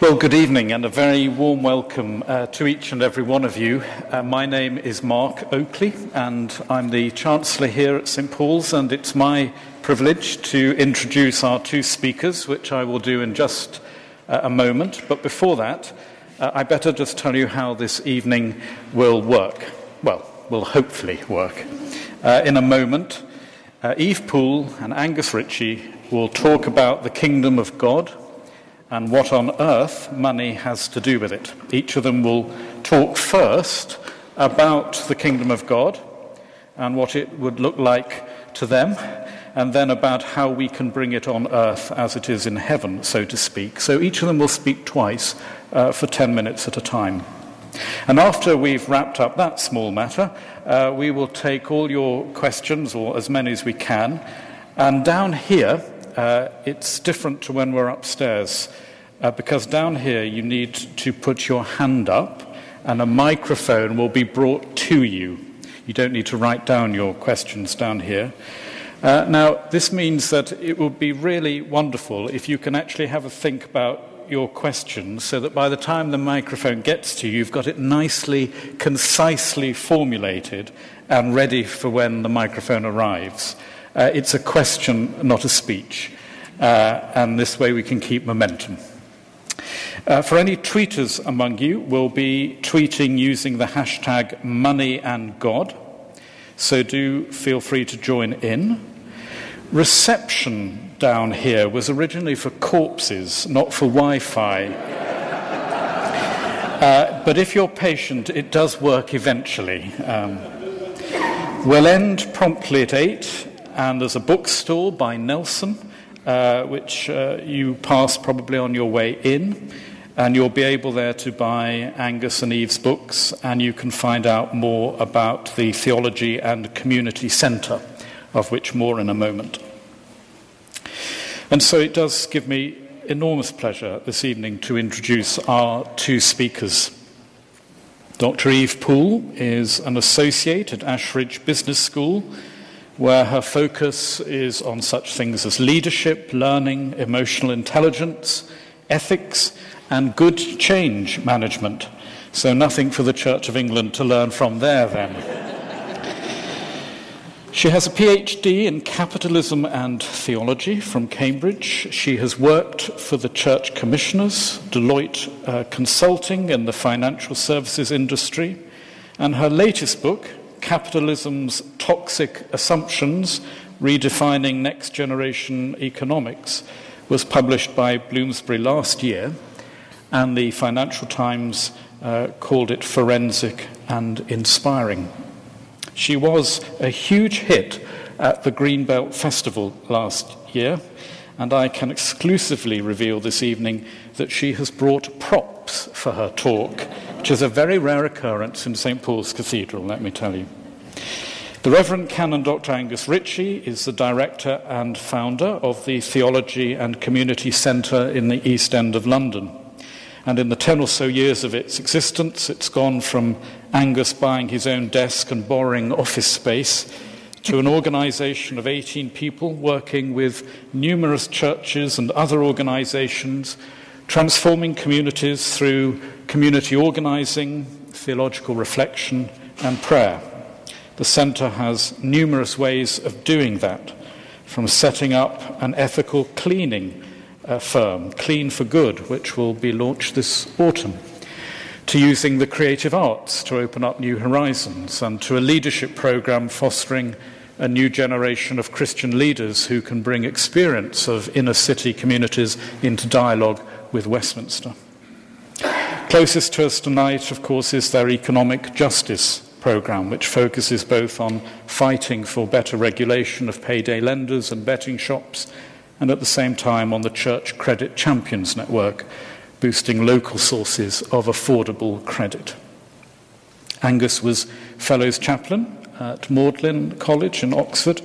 Well, good evening and a very warm welcome uh, to each and every one of you. Uh, my name is Mark Oakley and I'm the Chancellor here at St Paul's, and it's my privilege to introduce our two speakers, which I will do in just uh, a moment. But before that, uh, I better just tell you how this evening will work. Well, will hopefully work. Uh, in a moment, uh, Eve Poole and Angus Ritchie will talk about the kingdom of God and what on earth money has to do with it. Each of them will talk first about the kingdom of God and what it would look like to them, and then about how we can bring it on earth as it is in heaven, so to speak. So each of them will speak twice uh, for 10 minutes at a time. And after we've wrapped up that small matter, uh, we will take all your questions, or as many as we can, and down here, uh, it's different to when we're upstairs uh, because down here you need to put your hand up and a microphone will be brought to you. You don't need to write down your questions down here. Uh, now, this means that it would be really wonderful if you can actually have a think about your questions so that by the time the microphone gets to you, you've got it nicely, concisely formulated and ready for when the microphone arrives. Uh, it's a question, not a speech. Uh, and this way we can keep momentum. Uh, for any tweeters among you, we'll be tweeting using the hashtag money and God. So do feel free to join in. Reception down here was originally for corpses, not for Wi Fi. uh, but if you're patient, it does work eventually. Um, we'll end promptly at 8 and there's a bookstall by Nelson, uh, which uh, you pass probably on your way in. And you'll be able there to buy Angus and Eve's books, and you can find out more about the Theology and Community Centre, of which more in a moment. And so it does give me enormous pleasure this evening to introduce our two speakers. Dr. Eve Poole is an associate at Ashridge Business School where her focus is on such things as leadership, learning, emotional intelligence, ethics, and good change management. So, nothing for the Church of England to learn from there then. She has a PhD in capitalism and theology from Cambridge. She has worked for the Church Commissioners, Deloitte uh, Consulting in the financial services industry, and her latest book, Capitalism's Toxic Assumptions Redefining Next Generation Economics was published by Bloomsbury last year, and the Financial Times uh, called it forensic and inspiring. She was a huge hit at the Greenbelt Festival last year, and I can exclusively reveal this evening that she has brought props for her talk which is a very rare occurrence in St. Paul's Cathedral, let me tell you. The Reverend Canon Dr. Angus Ritchie is the director and founder of the Theology and Community Centre in the East End of London. And in the 10 or so years of its existence, it's gone from Angus buying his own desk and borrowing office space to an organisation of 18 people working with numerous churches and other organisations, transforming communities through community organising, theological reflection, and prayer. The Centre has numerous ways of doing that, from setting up an ethical cleaning uh, firm, Clean for Good, which will be launched this autumn, to using the creative arts to open up new horizons, and to a leadership programme fostering a new generation of Christian leaders who can bring experience of inner city communities into dialogue with Westminster. Closest to us tonight, of course, is their economic justice programme, which focuses both on fighting for better regulation of payday lenders and betting shops, and at the same time on the Church Credit Champions Network, boosting local sources of affordable credit. Angus was Fellows Chaplain at Magdalen College in Oxford.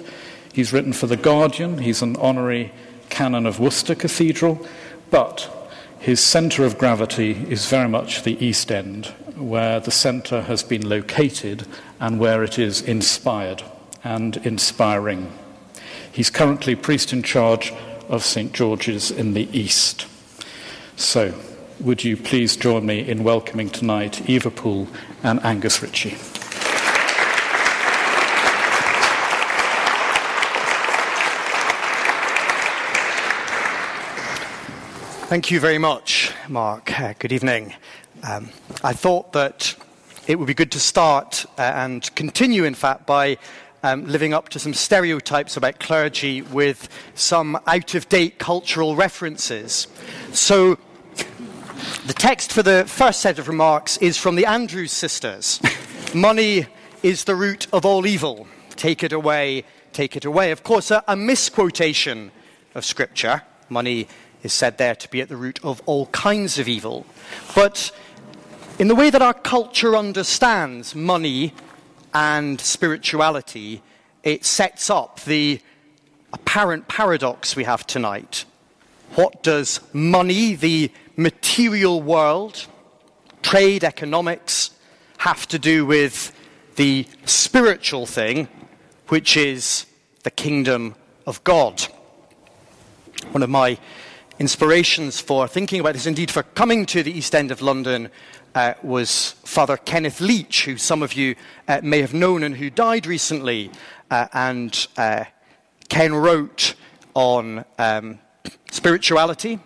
He's written for The Guardian, he's an honorary canon of Worcester Cathedral, but his centre of gravity is very much the East End, where the centre has been located and where it is inspired and inspiring. He's currently priest in charge of St. George's in the East. So, would you please join me in welcoming tonight Eva Poole and Angus Ritchie? Thank you very much, Mark. Uh, good evening. Um, I thought that it would be good to start uh, and continue, in fact, by um, living up to some stereotypes about clergy with some out of date cultural references. So, the text for the first set of remarks is from the Andrews sisters Money is the root of all evil. Take it away, take it away. Of course, a, a misquotation of Scripture. Money is said there to be at the root of all kinds of evil. But in the way that our culture understands money and spirituality, it sets up the apparent paradox we have tonight. What does money, the material world, trade, economics, have to do with the spiritual thing, which is the kingdom of God? One of my inspirations for thinking about this, indeed for coming to the East End of London, uh, was Father Kenneth Leech, who some of you uh, may have known and who died recently. Uh, and uh, Ken wrote on um, spirituality.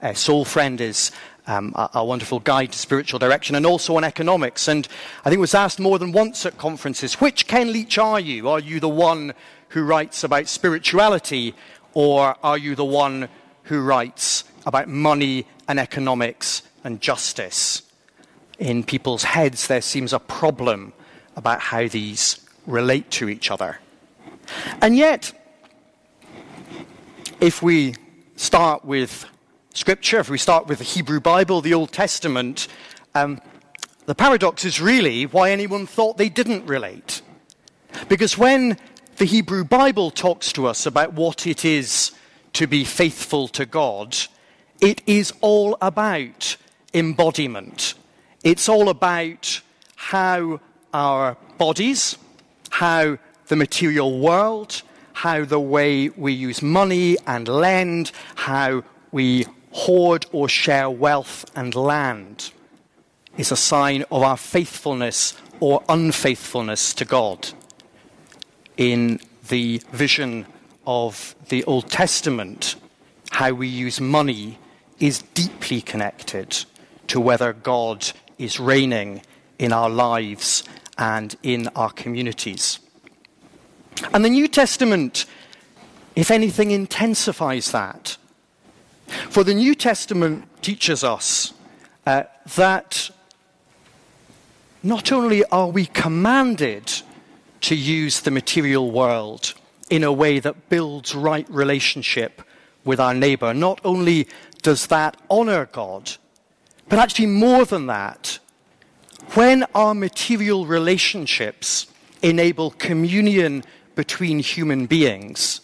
Uh, Soul Friend is um, a, a, wonderful guide to spiritual direction, and also on economics. And I think was asked more than once at conferences which Ken Leech are you? Are you the one who writes about spirituality, or are you the one who writes about money and economics and justice. In people's heads, there seems a problem about how these relate to each other. And yet, if we start with Scripture, if we start with the Hebrew Bible, the Old Testament, um, the paradox is really why anyone thought they didn't relate. Because when the Hebrew Bible talks to us about what it is to be faithful to God, it is all about embodiment. It's all about how our bodies, how the material world, how the way we use money and lend, how we hoard or share wealth and land is a sign of our faithfulness or unfaithfulness to God. In the vision of the Old Testament, how we use money is deeply connected to whether God is reigning in our lives and in our communities. And the New Testament, if anything, intensifies that. For the New Testament teaches us uh, that not only are we commanded to use the material world in a way that builds right relationship with our neighbor. Not only does that honor God, but actually more than that, when our material relationships enable communion between human beings,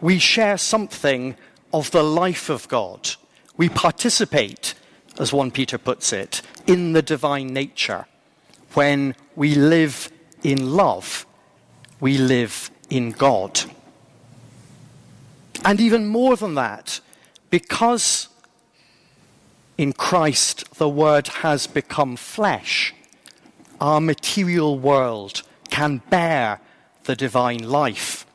we share something of the life of God. We participate, as 1 Peter puts it, in the divine nature. When we live in love, we live in God. And even more than that, because in Christ the Word has become flesh, our material world can bear the divine life.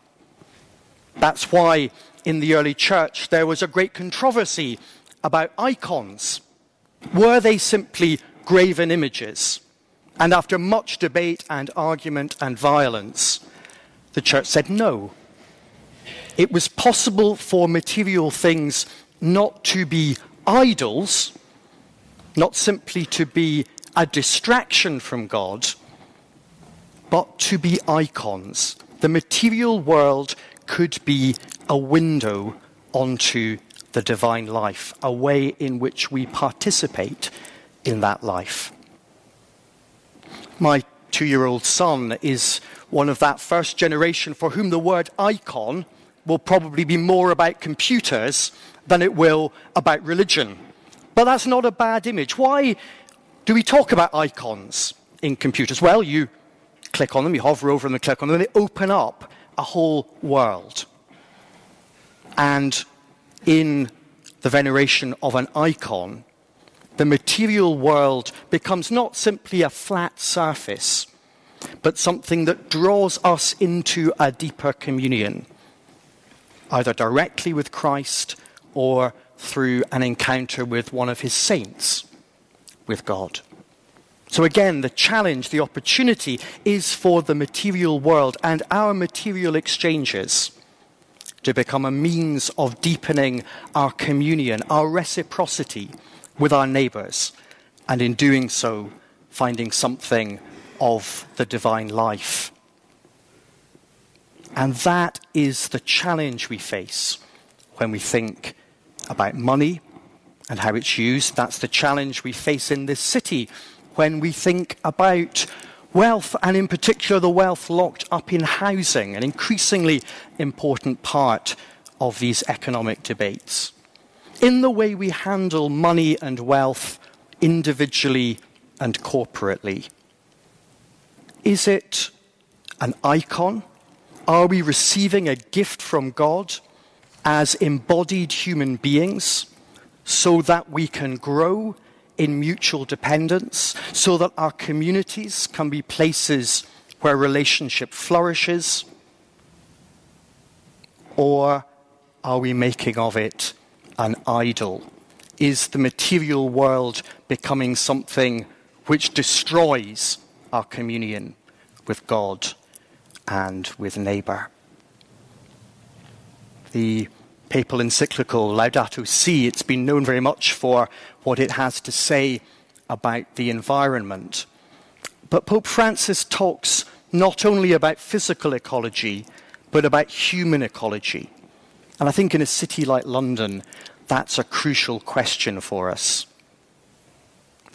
That's why in the early church there was a great controversy about icons. Were they simply graven images? And after much debate and argument and violence, the church said no. It was possible for material things not to be idols, not simply to be a distraction from God, but to be icons. The material world could be a window onto the divine life, a way in which we participate in that life. My two year old son is one of that first generation for whom the word icon will probably be more about computers than it will about religion. But that's not a bad image. Why do we talk about icons in computers? Well, you click on them, you hover over them and click on them, and they open up a whole world. And in the veneration of an icon, the material world becomes not simply a flat surface, but something that draws us into a deeper communion, either directly with Christ or through an encounter with one of his saints, with God. So, again, the challenge, the opportunity is for the material world and our material exchanges to become a means of deepening our communion, our reciprocity with our neighbours, and in doing so, finding something of the divine life. And that is the challenge we face when we think about money and how it's used. That's the challenge we face in this city when we think about wealth, and in particular the wealth locked up in housing, an increasingly important part of these economic debates. In the way we handle money and wealth individually and corporately. Is it an icon? Are we receiving a gift from God as embodied human beings so that we can grow in mutual dependence, so that our communities can be places where relationship flourishes? Or are we making of it an idol? Is the material world becoming something which destroys our communion with God and with neighbour? The papal encyclical Laudato Si, it's been known very much for what it has to say about the environment. But Pope Francis talks not only about physical ecology, but about human ecology. And I think in a city like London, that's a crucial question for us.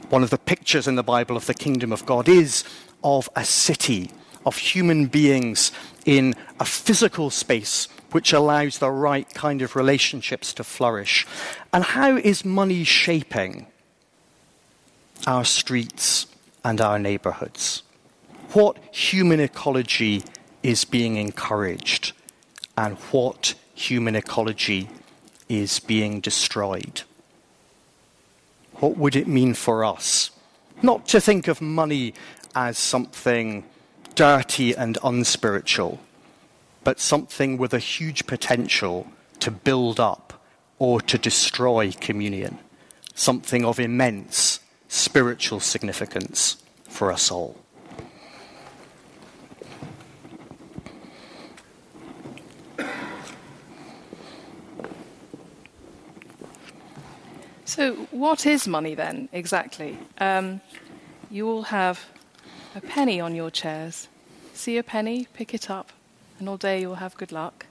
One of the pictures in the Bible of the kingdom of God is of a city, of human beings in a physical space which allows the right kind of relationships to flourish? And how is money shaping our streets and our neighborhoods? What human ecology is being encouraged and what human ecology is being destroyed? What would it mean for us? Not to think of money as something dirty and unspiritual, but something with a huge potential to build up or to destroy communion, something of immense spiritual significance for us all. So, what is money then, exactly? Um, you all have a penny on your chairs. See a penny, pick it up and all day you'll have good luck.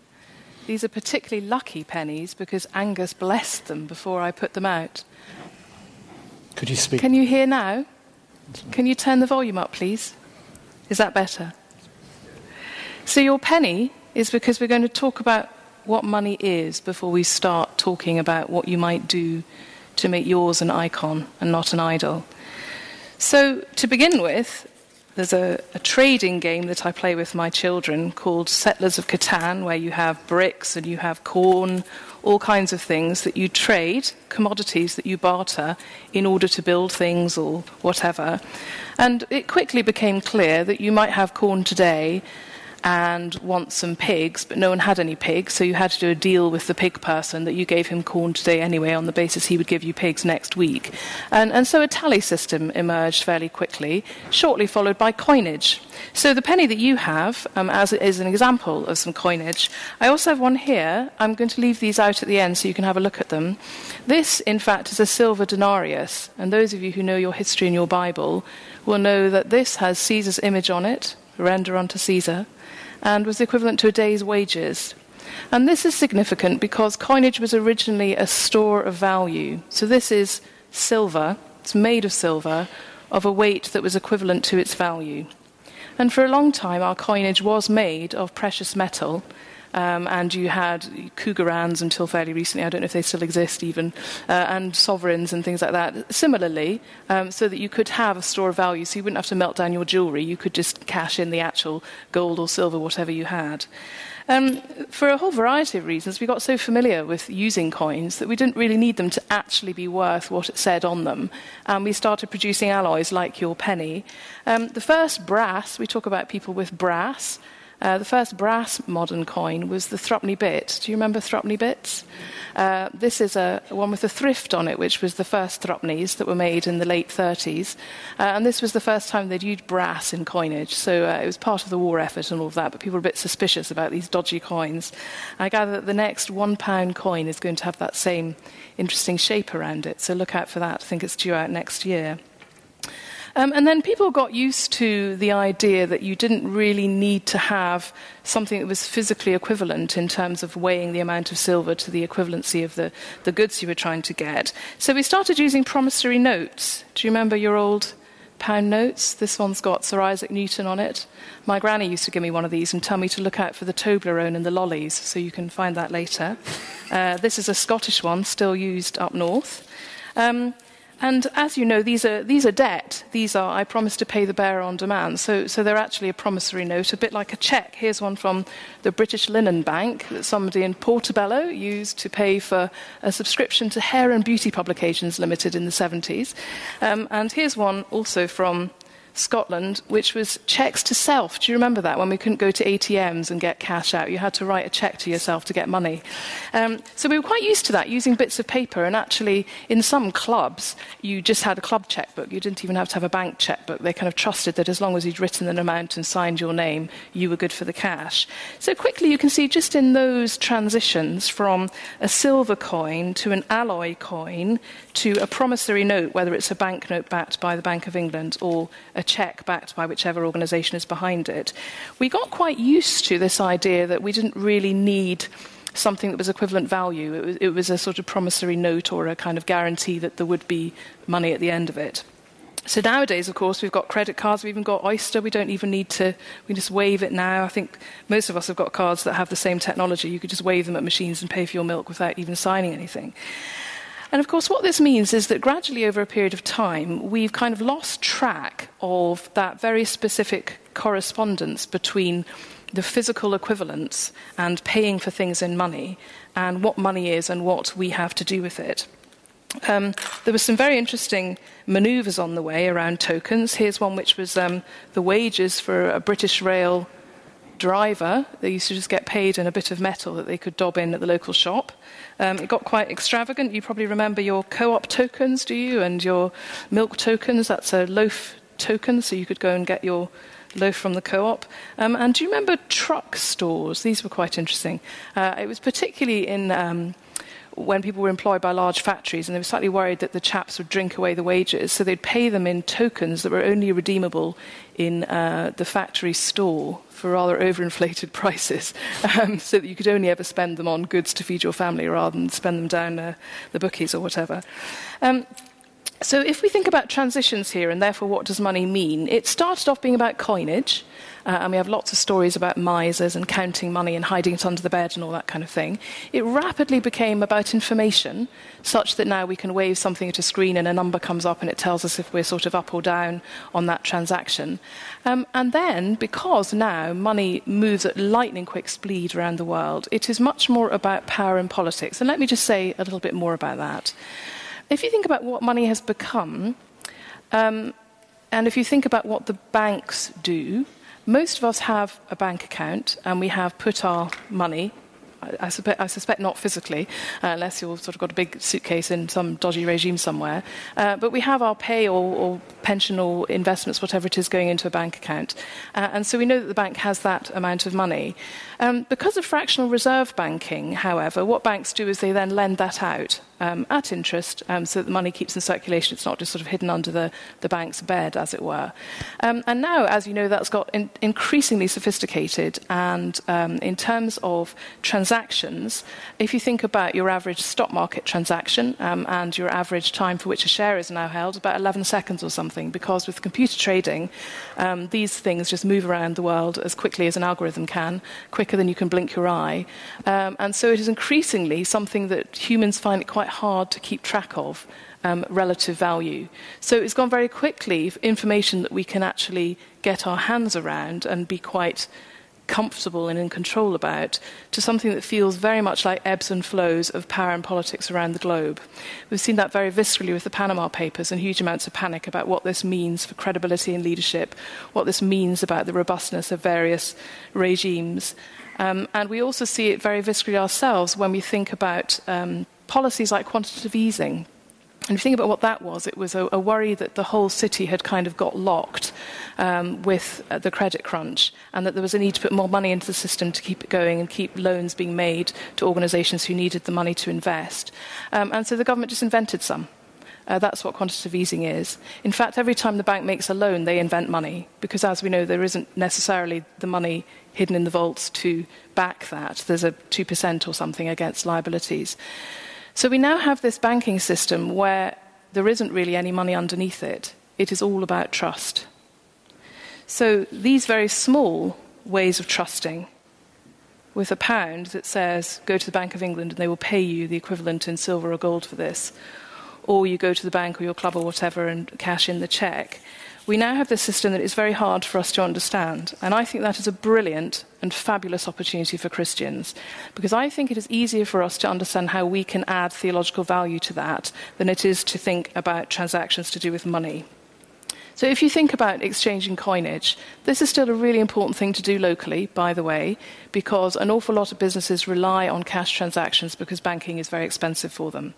These are particularly lucky pennies because Angus blessed them before I put them out. Could you speak? Can you hear now? Can you turn the volume up, please? Is that better? So, your penny is because we're going to talk about what money is before we start talking about what you might do to make yours an icon and not an idol. So, to begin with, there's a, a, trading game that I play with my children called Settlers of Catan, where you have bricks and you have corn, all kinds of things that you trade, commodities that you barter in order to build things or whatever. And it quickly became clear that you might have corn today and want some pigs, but no one had any pigs, so you had to do a deal with the pig person that you gave him corn today anyway on the basis he would give you pigs next week. And, and so a tally system emerged fairly quickly, shortly followed by coinage. So the penny that you have, um, as is an example of some coinage, I also have one here. I'm going to leave these out at the end so you can have a look at them. This, in fact, is a silver denarius, and those of you who know your history and your Bible will know that this has Caesar's image on it, render unto Caesar and was equivalent to a day's wages. And this is significant because coinage was originally a store of value. So this is silver, it's made of silver, of a weight that was equivalent to its value. And for a long time, our coinage was made of precious metal, um, and you had krugerrands until fairly recently. I don't know if they still exist even, uh, and sovereigns and things like that. Similarly, um, so that you could have a store of value, so you wouldn't have to melt down your jewellery. You could just cash in the actual gold or silver, whatever you had. Um, for a whole variety of reasons, we got so familiar with using coins that we didn't really need them to actually be worth what it said on them. And we started producing alloys like your penny. Um, the first brass, we talk about people with brass. Uh, the first brass modern coin was the threepenny bit. Do you remember threepenny bits? Uh, this is a one with a thrift on it, which was the first threepennies that were made in the late 30s. Uh, and this was the first time they'd used brass in coinage. So uh, it was part of the war effort and all of that, but people were a bit suspicious about these dodgy coins. I gather that the next one pound coin is going to have that same interesting shape around it. So look out for that. I think it's due out next year. Um, and then people got used to the idea that you didn't really need to have something that was physically equivalent in terms of weighing the amount of silver to the equivalency of the, the goods you were trying to get. So we started using promissory notes. Do you remember your old pound notes? This one's got Sir Isaac Newton on it. My granny used to give me one of these and tell me to look out for the Toblerone and the lollies, so you can find that later. Uh, this is a Scottish one, still used up north. Um, and as you know, these are, these are debt. These are, I promise to pay the bearer on demand. So, so they're actually a promissory note, a bit like a cheque. Here's one from the British Linen Bank that somebody in Portobello used to pay for a subscription to Hair and Beauty Publications Limited in the 70s. Um, and here's one also from Scotland, which was checks to self. Do you remember that when we couldn't go to ATMs and get cash out? You had to write a check to yourself to get money. Um, so we were quite used to that, using bits of paper. And actually, in some clubs, you just had a club checkbook. You didn't even have to have a bank checkbook. They kind of trusted that as long as you'd written an amount and signed your name, you were good for the cash. So quickly, you can see just in those transitions from a silver coin to an alloy coin to a promissory note, whether it's a banknote backed by the Bank of England or a cheque backed by whichever organisation is behind it, we got quite used to this idea that we didn't really need something that was equivalent value. It was, it was a sort of promissory note or a kind of guarantee that there would be money at the end of it. So nowadays, of course, we've got credit cards, we've even got Oyster. We don't even need to, we just wave it now. I think most of us have got cards that have the same technology. You could just wave them at machines and pay for your milk without even signing anything. And of course, what this means is that gradually over a period of time, we've kind of lost track of that very specific correspondence between the physical equivalence and paying for things in money and what money is and what we have to do with it. Um, there were some very interesting manoeuvres on the way around tokens. Here's one which was um, the wages for a British Rail driver. They used to just get paid in a bit of metal that they could dob in at the local shop. Um, it got quite extravagant. You probably remember your co op tokens, do you? And your milk tokens. That's a loaf token, so you could go and get your loaf from the co op. Um, and do you remember truck stores? These were quite interesting. Uh, it was particularly in. Um, when people were employed by large factories, and they were slightly worried that the chaps would drink away the wages, so they'd pay them in tokens that were only redeemable in uh, the factory store for rather overinflated prices, um, so that you could only ever spend them on goods to feed your family rather than spend them down uh, the bookies or whatever. Um, so, if we think about transitions here, and therefore what does money mean, it started off being about coinage. Uh, and we have lots of stories about misers and counting money and hiding it under the bed and all that kind of thing. It rapidly became about information, such that now we can wave something at a screen and a number comes up and it tells us if we're sort of up or down on that transaction. Um, and then, because now money moves at lightning quick speed around the world, it is much more about power and politics. And let me just say a little bit more about that. If you think about what money has become, um, and if you think about what the banks do, most of us have a bank account and we have put our money I, suspect, I suspect not physically, uh, unless you've sort of got a big suitcase in some dodgy regime somewhere. Uh, but we have our pay or, or, pension or investments, whatever it is, going into a bank account. Uh, and so we know that the bank has that amount of money. Um, because of fractional reserve banking, however, what banks do is they then lend that out um, at interest um, so that the money keeps in circulation. It's not just sort of hidden under the, the bank's bed, as it were. Um, and now, as you know, that's got in, increasingly sophisticated. And um, in terms of transactions, if you think about your average stock market transaction um, and your average time for which a share is now held, about 11 seconds or something, because with computer trading, um, these things just move around the world as quickly as an algorithm can, quicker than you can blink your eye. and so it is increasingly something that humans find it quite quite hard to keep track of um, relative value. So it's gone very quickly, information that we can actually get our hands around and be quite comfortable and in control about to something that feels very much like ebbs and flows of power and politics around the globe. We've seen that very viscerally with the Panama Papers and huge amounts of panic about what this means for credibility and leadership, what this means about the robustness of various regimes. Um, and we also see it very viscerally ourselves when we think about um, policies like quantitative easing. And if you think about what that was, it was a, a worry that the whole city had kind of got locked um, with uh, the credit crunch and that there was a need to put more money into the system to keep it going and keep loans being made to organisations who needed the money to invest. Um, and so the government just invented some. Uh, that's what quantitative easing is. In fact, every time the bank makes a loan, they invent money because, as we know, there isn't necessarily the money hidden in the vaults to back that. There's a 2% or something against liabilities. So we now have this banking system where there isn't really any money underneath it. It is all about trust. So these very small ways of trusting, with a pound that says, go to the Bank of England and they will pay you the equivalent in silver or gold for this, or you go to the bank or your club or whatever and cash in the check, we now have this system that is very hard for us to understand. And I think that is a brilliant and fabulous opportunity for Christians, because I think it is easier for us to understand how we can add theological value to that than it is to think about transactions to do with money. So, if you think about exchanging coinage, this is still a really important thing to do locally, by the way, because an awful lot of businesses rely on cash transactions because banking is very expensive for them.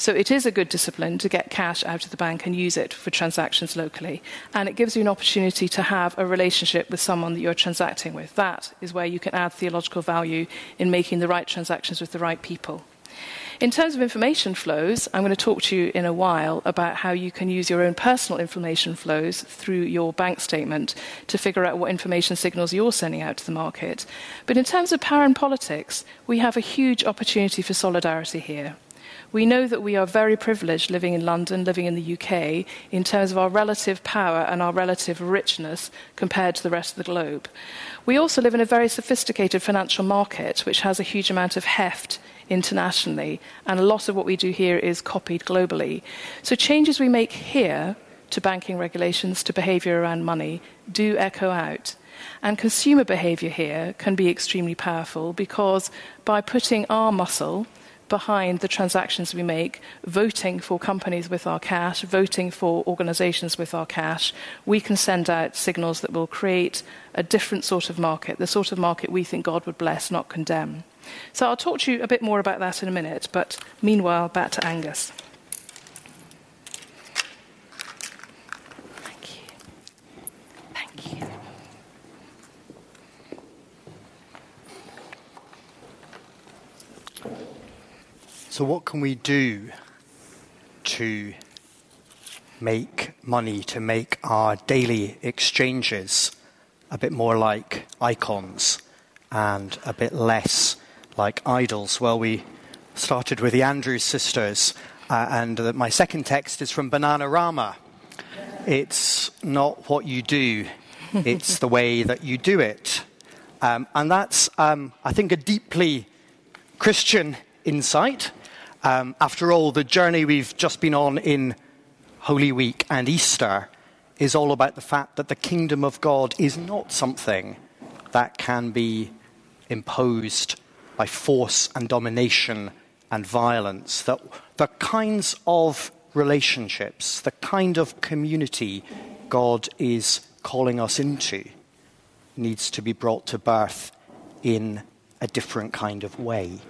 So, it is a good discipline to get cash out of the bank and use it for transactions locally. And it gives you an opportunity to have a relationship with someone that you're transacting with. That is where you can add theological value in making the right transactions with the right people. In terms of information flows, I'm going to talk to you in a while about how you can use your own personal information flows through your bank statement to figure out what information signals you're sending out to the market. But in terms of power and politics, we have a huge opportunity for solidarity here. We know that we are very privileged living in London, living in the UK, in terms of our relative power and our relative richness compared to the rest of the globe. We also live in a very sophisticated financial market, which has a huge amount of heft internationally, and a lot of what we do here is copied globally. So changes we make here to banking regulations, to behavior around money, do echo out. And consumer behavior here can be extremely powerful because by putting our muscle behind the transactions we make, voting for companies with our cash, voting for organizations with our cash, we can send out signals that will create a different sort of market, the sort of market we think God would bless, not condemn. So I'll talk to you a bit more about that in a minute, but meanwhile, back to Angus. Thank you. Thank you. So, what can we do to make money, to make our daily exchanges a bit more like icons and a bit less like idols? Well, we started with the Andrews sisters, uh, and my second text is from Bananarama. It's not what you do, it's the way that you do it. Um, and that's, um, I think, a deeply Christian insight. Um, after all, the journey we've just been on in Holy Week and Easter is all about the fact that the kingdom of God is not something that can be imposed by force and domination and violence. That the kinds of relationships, the kind of community God is calling us into, needs to be brought to birth in a different kind of way.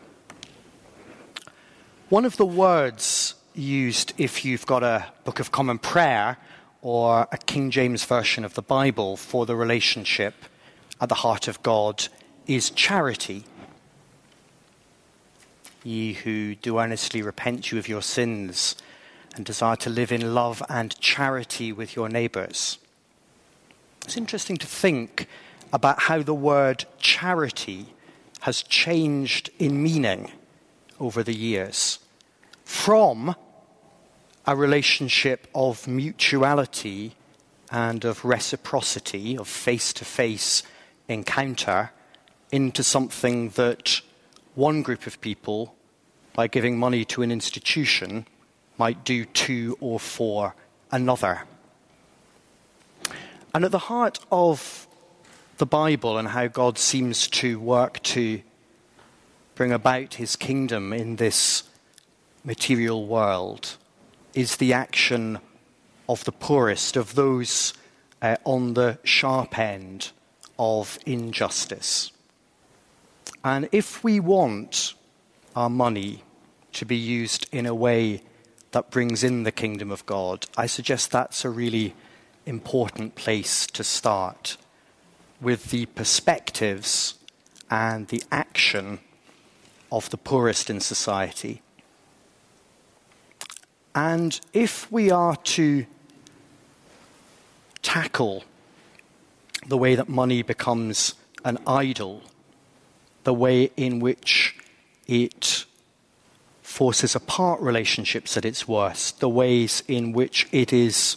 One of the words used if you've got a Book of Common Prayer or a King James version of the Bible for the relationship at the heart of God is charity. Ye who do earnestly repent you of your sins and desire to live in love and charity with your neighbours. It's interesting to think about how the word charity has changed in meaning over the years. From a relationship of mutuality and of reciprocity, of face to face encounter, into something that one group of people, by giving money to an institution, might do to or for another. And at the heart of the Bible and how God seems to work to bring about his kingdom in this material world is the action of the poorest, of those uh, on the sharp end of injustice. And if we want our money to be used in a way that brings in the kingdom of God, I suggest that's a really important place to start with the perspectives and the action of the poorest in society. And if we are to tackle the way that money becomes an idol, the way in which it forces apart relationships at its worst, the ways in which it is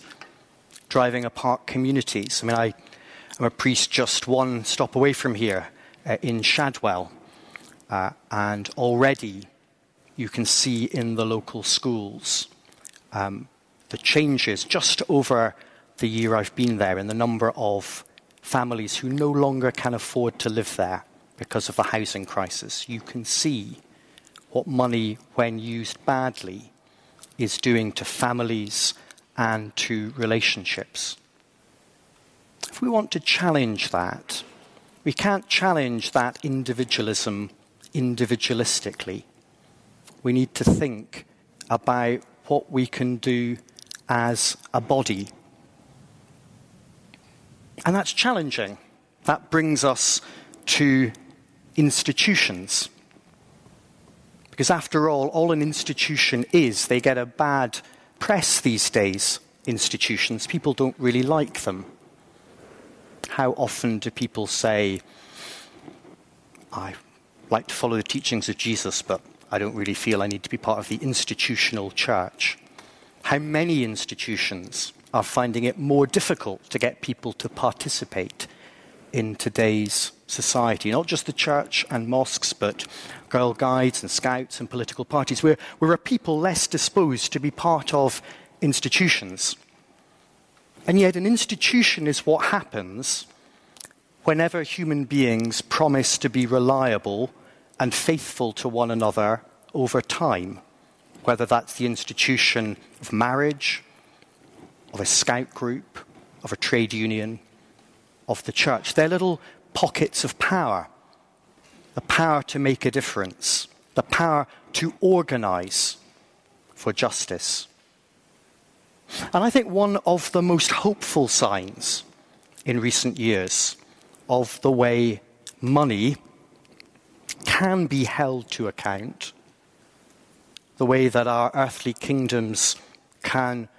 driving apart communities. I mean, I, am a priest just one stop away from here uh, in Shadwell, uh, and already you can see in the local schools um, the changes just over the year I've been there in the number of families who no longer can afford to live there because of the housing crisis. You can see what money, when used badly, is doing to families and to relationships. If we want to challenge that, we can't challenge that individualism individualistically. We need to think about what we can do as a body and that's challenging. That brings us to institutions. Because after all, all an institution is, they get a bad press these days, institutions. People don't really like them. How often do people say, I like to follow the teachings of Jesus, but I don't really feel I need to be part of the institutional church? How many institutions are finding it more difficult to get people to participate in today's society. Not just the church and mosques, but Girl Guides and Scouts and political parties. We're, we're a people less disposed to be part of institutions. And yet, an institution is what happens whenever human beings promise to be reliable and faithful to one another over time, whether that's the institution of marriage of a scout group, of a trade union, of the church. They're little pockets of power the power to make a difference, the power to organize for justice. And I think one of the most hopeful signs in recent years of the way money can be held to account, the way that our earthly kingdoms can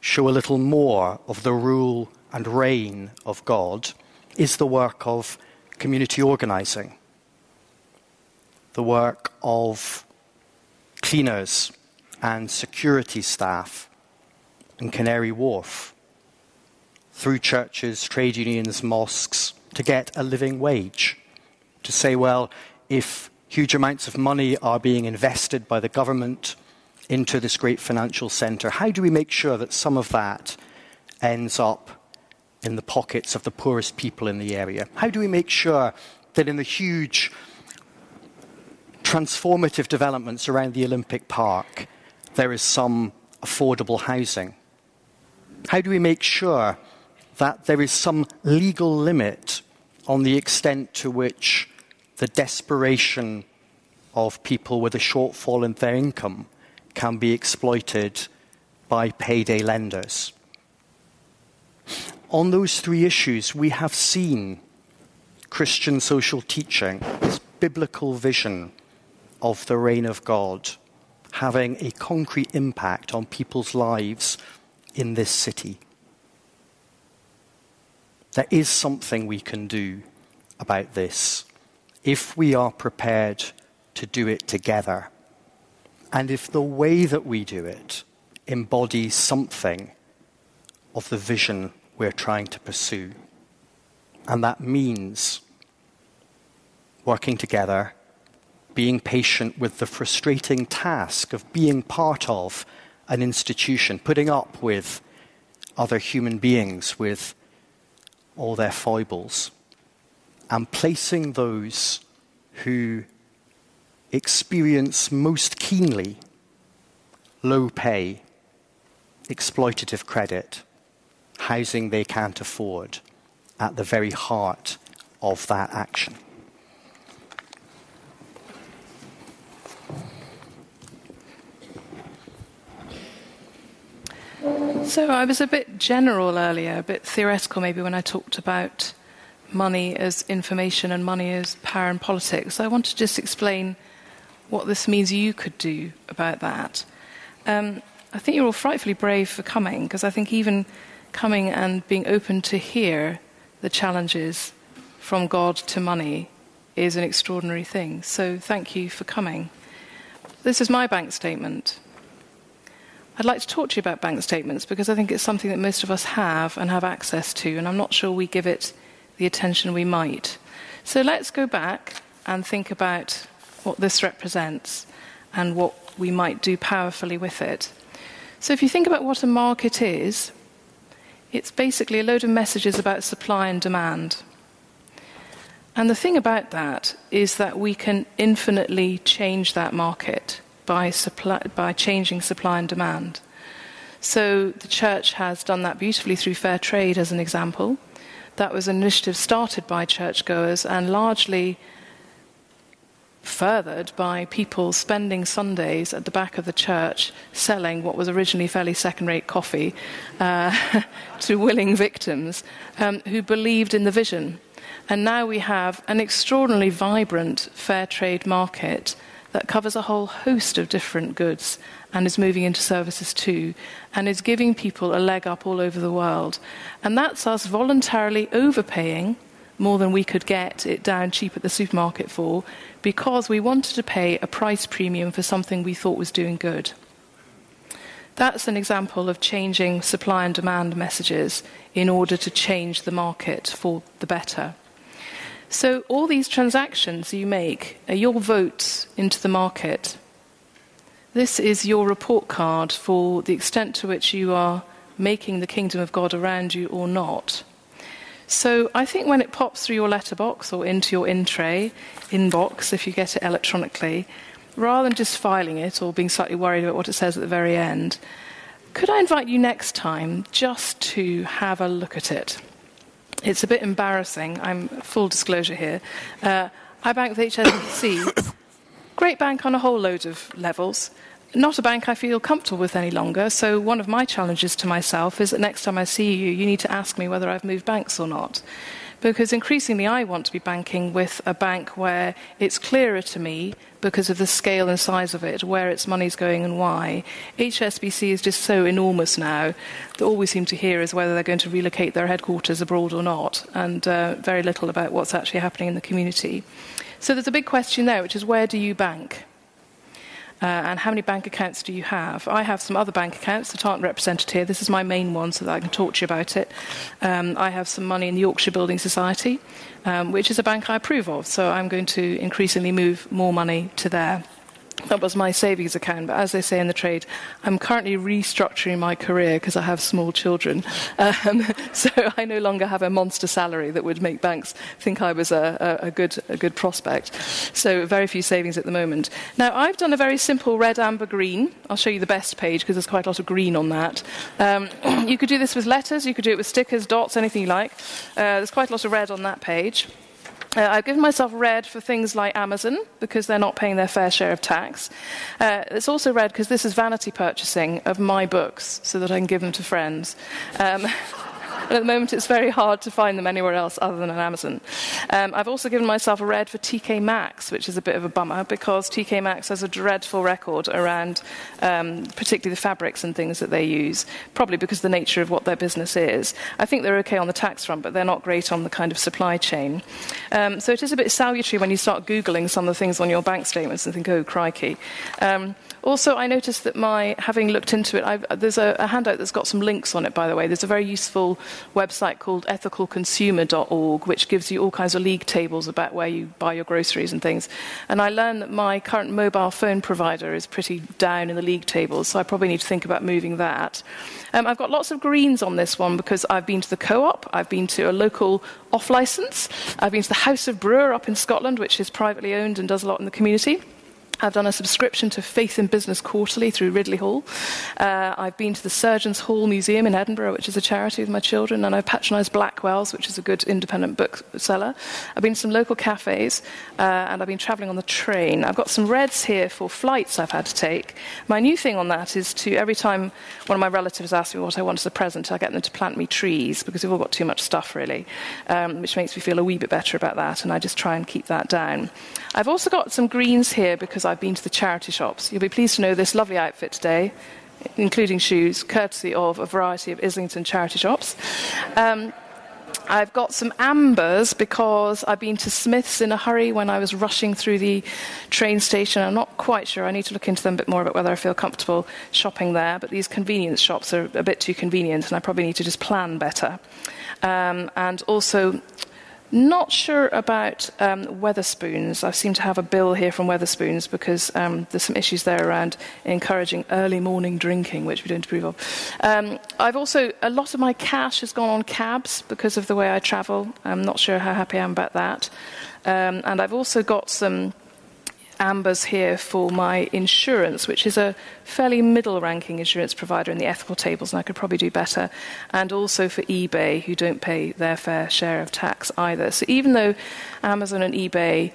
show a little more of the rule and reign of God is the work of community organizing, the work of cleaners and security staff in Canary Wharf, through churches, trade unions, mosques, to get a living wage. To say, well, if huge amounts of money are being invested by the government into this great financial center, how do we make sure that some of that ends up in the pockets of the poorest people in the area? How do we make sure that in the huge transformative developments around the Olympic Park, there is some affordable housing? How do we make sure that there is some legal limit on the extent to which the desperation of people with a shortfall in their income can be exploited by payday lenders. On those three issues, we have seen Christian social teaching, this biblical vision of the reign of God, having a concrete impact on people's lives in this city. There is something we can do about this if we are prepared to do it together. And if the way that we do it embodies something of the vision we're trying to pursue, and that means working together, being patient with the frustrating task of being part of an institution, putting up with other human beings with all their foibles, and placing those who experience most keenly low pay, exploitative credit, housing they can't afford at the very heart of that action. So I was a bit general earlier, a bit theoretical maybe when I talked about money as information and money as power and politics. I want to just explain what this means you could do about that. Um, I think you're all frightfully brave for coming, because I think even coming and being open to hear the challenges from God to money is an extraordinary thing. So thank you for coming. This is my bank statement. I'd like to talk to you about bank statements because I think it's something that most of us have and have access to, and I'm not sure we give it the attention we might. So let's go back and think about what this represents and what we might do powerfully with it. So, if you think about what a market is, it's basically a load of messages about supply and demand. And the thing about that is that we can infinitely change that market by, supply, by changing supply and demand. So the church has done that beautifully through fair trade, as an example. That was an initiative started by churchgoers and largely furthered by people spending Sundays at the back of the church selling what was originally fairly second rate coffee uh, to willing victims um, who believed in the vision. And now we have an extraordinarily vibrant fair trade market that covers a whole host of different goods and is moving into services too, and is giving people a leg up all over the world. And that's us voluntarily overpaying more than we could get it down cheap at the supermarket for because we wanted to pay a price premium for something we thought was doing good. That's an example of changing supply and demand messages in order to change the market for the better. So, all these transactions you make are your votes into the market. This is your report card for the extent to which you are making the kingdom of God around you or not. So I think when it pops through your letterbox or into your in tray, inbox, if you get it electronically, rather than just filing it or being slightly worried about what it says at the very end, could I invite you next time just to have a look at it? It's a bit embarrassing. I'm full disclosure here. Uh, I bank with HSBC, great bank on a whole load of levels not a bank I feel comfortable with any longer. So, one of my challenges to myself is that next time I see you, you need to ask me whether I've moved banks or not. Because increasingly, I want to be banking with a bank where it's clearer to me, because of the scale and size of it, where its money's going and why. HSBC is just so enormous now that all we seem to hear is whether they're going to relocate their headquarters abroad or not, and uh, very little about what's actually happening in the community. So, there's a big question there, which is where do you bank? Uh, and how many bank accounts do you have? I have some other bank accounts that aren't represented here. This is my main one so that I can talk to you about it. Um, I have some money in the Yorkshire Building Society, um, which is a bank I approve of, so I'm going to increasingly move more money to there. That was my savings account, but as they say in the trade, I'm currently restructuring my career because I have small children. Um, so I no longer have a monster salary that would make banks think I was a, a, a, good, a good prospect. So very few savings at the moment. Now, I've done a very simple red, amber, green. I'll show you the best page because there's quite a lot of green on that. Um, you could do this with letters, you could do it with stickers, dots, anything you like. Uh, there's quite a lot of red on that page. Uh, I've given myself red for things like Amazon because they're not paying their fair share of tax. Uh, it's also red because this is vanity purchasing of my books so that I can give them to friends. Um, But at the moment, it's very hard to find them anywhere else other than on Amazon. Um, I've also given myself a red for TK Maxx, which is a bit of a bummer because TK Maxx has a dreadful record around um, particularly the fabrics and things that they use, probably because of the nature of what their business is. I think they're okay on the tax front, but they're not great on the kind of supply chain. Um, so it is a bit salutary when you start Googling some of the things on your bank statements and think, oh, crikey. Um, also, I noticed that my, having looked into it, I've, there's a, a, handout that's got some links on it, by the way. There's a very useful website called ethicalconsumer.org, which gives you all kinds of league tables about where you buy your groceries and things. And I learned that my current mobile phone provider is pretty down in the league tables, so I probably need to think about moving that. Um, I've got lots of greens on this one because I've been to the co op, I've been to a local off license, I've been to the House of Bruar up in Scotland, which is privately owned and does a lot in the community. I've done a subscription to Faith in Business Quarterly through Ridley Hall. Uh, I've been to the Surgeons Hall Museum in Edinburgh, which is a charity with my children, and I've patronised Blackwell's, which is a good independent bookseller. I've been to some local cafes, uh, and I've been travelling on the train. I've got some reds here for flights I've had to take. My new thing on that is to every time one of my relatives asks me what I want as a present, I get them to plant me trees because we've all got too much stuff, really, um, which makes me feel a wee bit better about that, and I just try and keep that down. I've also got some greens here because I've been to the charity shops. You'll be pleased to know this lovely outfit today, including shoes, courtesy of a variety of Islington charity shops. Um, I've got some ambers because I've been to Smith's in a hurry when I was rushing through the train station. I'm not quite sure. I need to look into them a bit more about whether I feel comfortable shopping there. But these convenience shops are a bit too convenient, and I probably need to just plan better. Um, and also, not sure about um, Wetherspoons. I seem to have a bill here from Wetherspoons because um, there's some issues there around encouraging early morning drinking, which we don't approve of. Um, I've also, a lot of my cash has gone on cabs because of the way I travel. I'm not sure how happy I am about that. Um, and I've also got some Ambers here for my insurance, which is a fairly middle ranking insurance provider in the ethical tables, and I could probably do better. And also for eBay, who don't pay their fair share of tax either. So even though Amazon and eBay,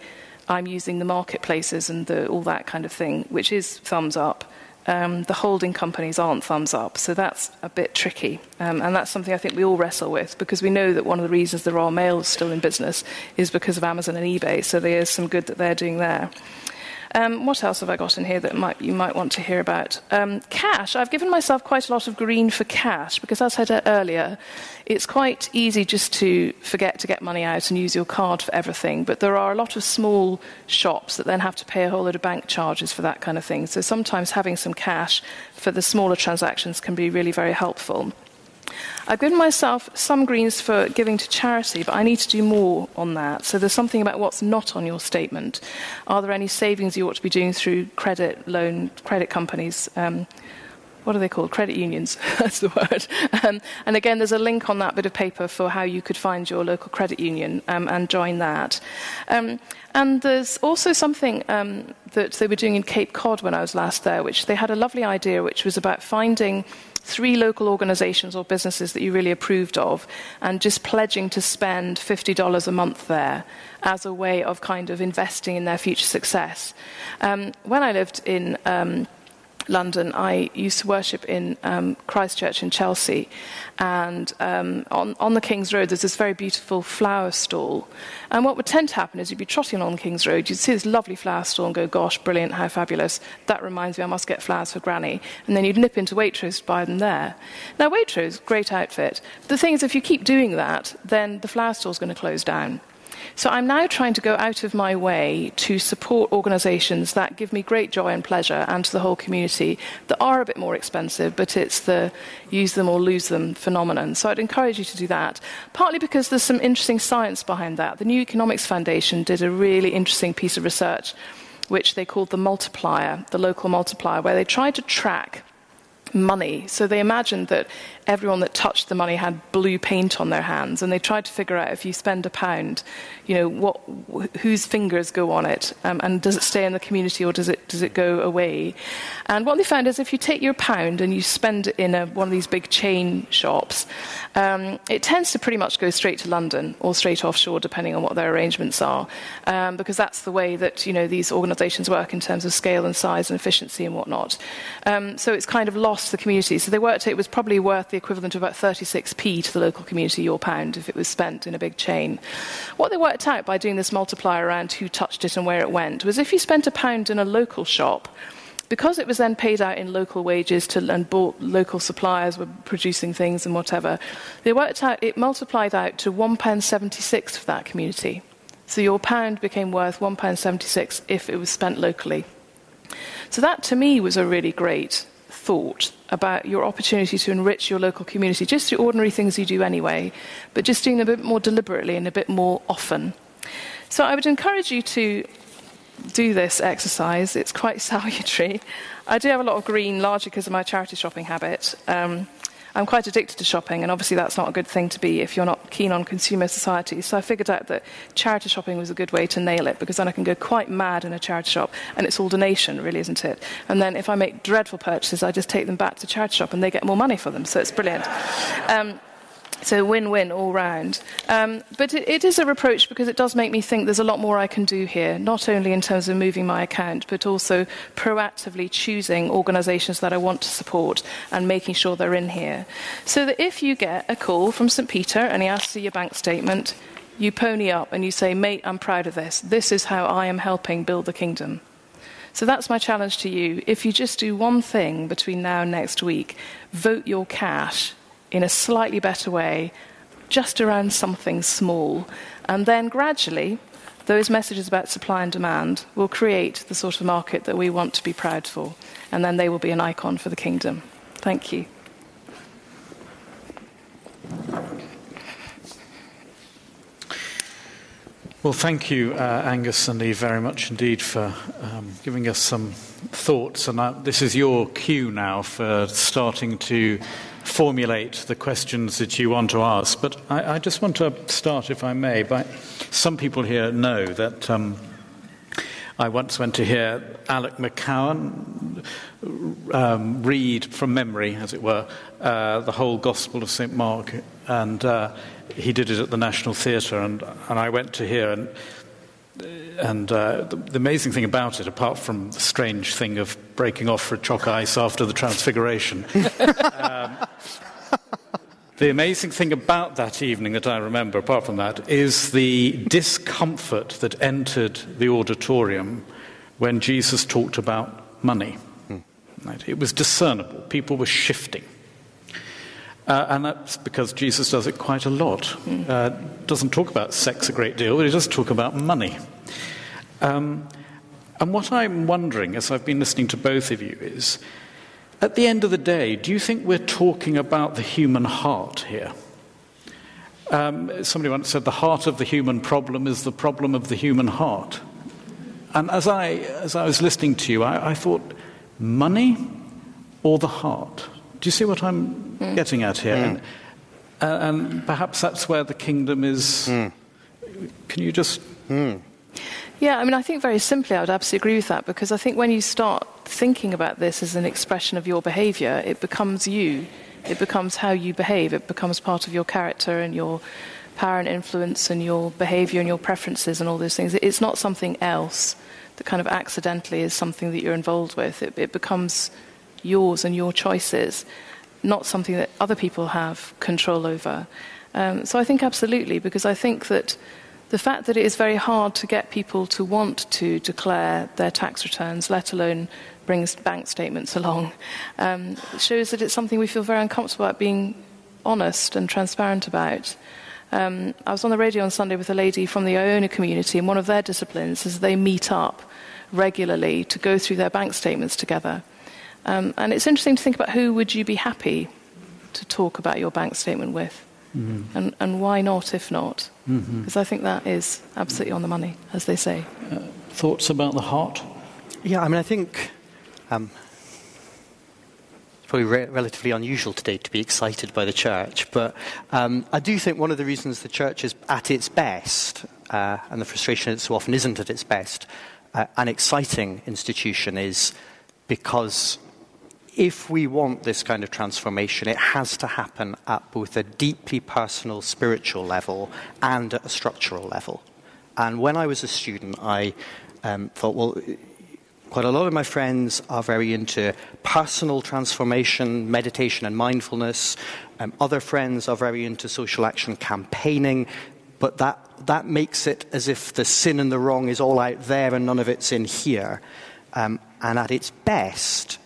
I'm using the marketplaces and the, all that kind of thing, which is thumbs up. Um, the holding companies aren't thumbs up, so that's a bit tricky. Um, and that's something I think we all wrestle with because we know that one of the reasons the Royal Mail is still in business is because of Amazon and eBay, so there is some good that they're doing there. Um, what else have I got in here that might, you might want to hear about? Um, cash. I've given myself quite a lot of green for cash because, as I said earlier, it's quite easy just to forget to get money out and use your card for everything. But there are a lot of small shops that then have to pay a whole lot of bank charges for that kind of thing. So sometimes having some cash for the smaller transactions can be really very helpful. I've given myself some greens for giving to charity, but I need to do more on that. So there's something about what's not on your statement. Are there any savings you ought to be doing through credit loan, credit companies? Um, what are they called? Credit unions. That's the word. Um, and again, there's a link on that bit of paper for how you could find your local credit union um, and join that. Um, and there's also something um, that they were doing in Cape Cod when I was last there, which they had a lovely idea, which was about finding three local organizations or businesses that you really approved of and just pledging to spend $50 a month there as a way of kind of investing in their future success. Um, when I lived in um, London, I used to worship in um, Christchurch in Chelsea. And um, on, on the King's Road, there's this very beautiful flower stall. And what would tend to happen is you'd be trotting along the King's Road, you'd see this lovely flower stall and go, gosh, brilliant, how fabulous. That reminds me, I must get flowers for Granny. And then you'd nip into Waitrose to buy them there. Now, Waitrose, great outfit. The thing is, if you keep doing that, then the flower stall's going to close down. So I'm now trying to go out of my way to support organisations that give me great joy and pleasure and to the whole community that are a bit more expensive, but it's the use them or lose them phenomenon. So I'd encourage you to do that, partly because there's some interesting science behind that. The New Economics Foundation did a really interesting piece of research which they called the multiplier, the local multiplier, where they tried to track money. So they imagined that everyone that touched the money had blue paint on their hands, and they tried to figure out if you spend a pound, you know, what, whose fingers go on it, um, and does it stay in the community or does it, does it go away? And what they found is if you take your pound and you spend it in a, one of these big chain shops, um, it tends to pretty much go straight to London or straight offshore, depending on what their arrangements are, um, because that's the way that, you know, these organizations work in terms of scale and size and efficiency and whatnot. Um, so it's kind of lost the community. So they worked out it was probably worth the equivalent of about 36p to the local community, your pound, if it was spent in a big chain. What they worked out by doing this multiplier around who touched it and where it went was if you spent a pound in a local shop, because it was then paid out in local wages to, and bought local suppliers were producing things and whatever, they worked out it multiplied out to one pound seventy six for that community. So your pound became worth one pound seventy six if it was spent locally. So that to me was a really great thought about your opportunity to enrich your local community, just through ordinary things you do anyway, but just doing a bit more deliberately and a bit more often. So I would encourage you to do this exercise. It's quite salutary. I do have a lot of green, largely because of my charity shopping habit. Um, I'm quite addicted to shopping, and obviously that's not a good thing to be if you're not keen on consumer society. So I figured out that charity shopping was a good way to nail it, because then I can go quite mad in a charity shop, and it's all donation, really, isn't it? And then if I make dreadful purchases, I just take them back to charity shop, and they get more money for them. So it's brilliant. Um, so win-win all round. Um, but it, it is a reproach because it does make me think there's a lot more I can do here, not only in terms of moving my account, but also proactively choosing organisations that I want to support and making sure they're in here. So that if you get a call from St Peter and he asks for your bank statement, you pony up and you say, mate, I'm proud of this. This is how I am helping build the kingdom. So that's my challenge to you. If you just do one thing between now and next week, vote your cash in a slightly better way, just around something small. And then gradually, those messages about supply and demand will create the sort of market that we want to be proud for. And then they will be an icon for the kingdom. Thank you. Well, thank you, uh, Angus and Eve, very much indeed for um, giving us some thoughts. And uh, this is your cue now for starting to formulate the questions that you want to ask. But I, I just want to start, if I may, by some people here know that. Um, I once went to hear Alec McCowen um, read from memory, as it were, uh, the whole Gospel of St. Mark, and uh, he did it at the National Theatre, and, and I went to hear, and and uh, the, the, amazing thing about it, apart from the strange thing of breaking off for a chalk ice after the Transfiguration, um, the amazing thing about that evening that I remember, apart from that, is the discomfort that entered the auditorium when Jesus talked about money. Hmm. Right? It was discernible. People were shifting. Uh, and that's because Jesus does it quite a lot. Hmm. Uh, doesn't talk about sex a great deal, but he does talk about money. Um, and what I'm wondering, as I've been listening to both of you, is at the end of the day, do you think we're talking about the human heart here? Um, somebody once said the heart of the human problem is the problem of the human heart. And as I, as I was listening to you, I, I thought, money or the heart? Do you see what I'm mm. getting at here? Mm. And, uh, and, perhaps that's where the kingdom is. Mm. Can you just. Hmm. Yeah, I mean, I think very simply, I would absolutely agree with that because I think when you start thinking about this as an expression of your behavior, it becomes you. It becomes how you behave. It becomes part of your character and your power and influence and your behavior and your preferences and all those things. It's not something else that kind of accidentally is something that you're involved with. It, it becomes yours and your choices, not something that other people have control over. Um, so I think absolutely, because I think that the fact that it is very hard to get people to want to declare their tax returns, let alone bring bank statements along, um, shows that it's something we feel very uncomfortable about being honest and transparent about. Um, I was on the radio on Sunday with a lady from the Iona community, and one of their disciplines is they meet up regularly to go through their bank statements together. Um, and it's interesting to think about who would you be happy to talk about your bank statement with. Mm-hmm. And, and why not if not? Because mm-hmm. I think that is absolutely on the money, as they say. Uh, thoughts about the heart? Yeah, I mean, I think um, it's probably re- relatively unusual today to be excited by the church, but um, I do think one of the reasons the church is at its best, uh, and the frustration it so often isn't at its best, uh, an exciting institution is because if we want this kind of transformation, it has to happen at both a deeply personal spiritual level and at a structural level. And when I was a student, I um, thought, well, quite a lot of my friends are very into personal transformation, meditation, and mindfulness. Um, other friends are very into social action campaigning, but that, that makes it as if the sin and the wrong is all out there and none of it's in here. Um, and at its best,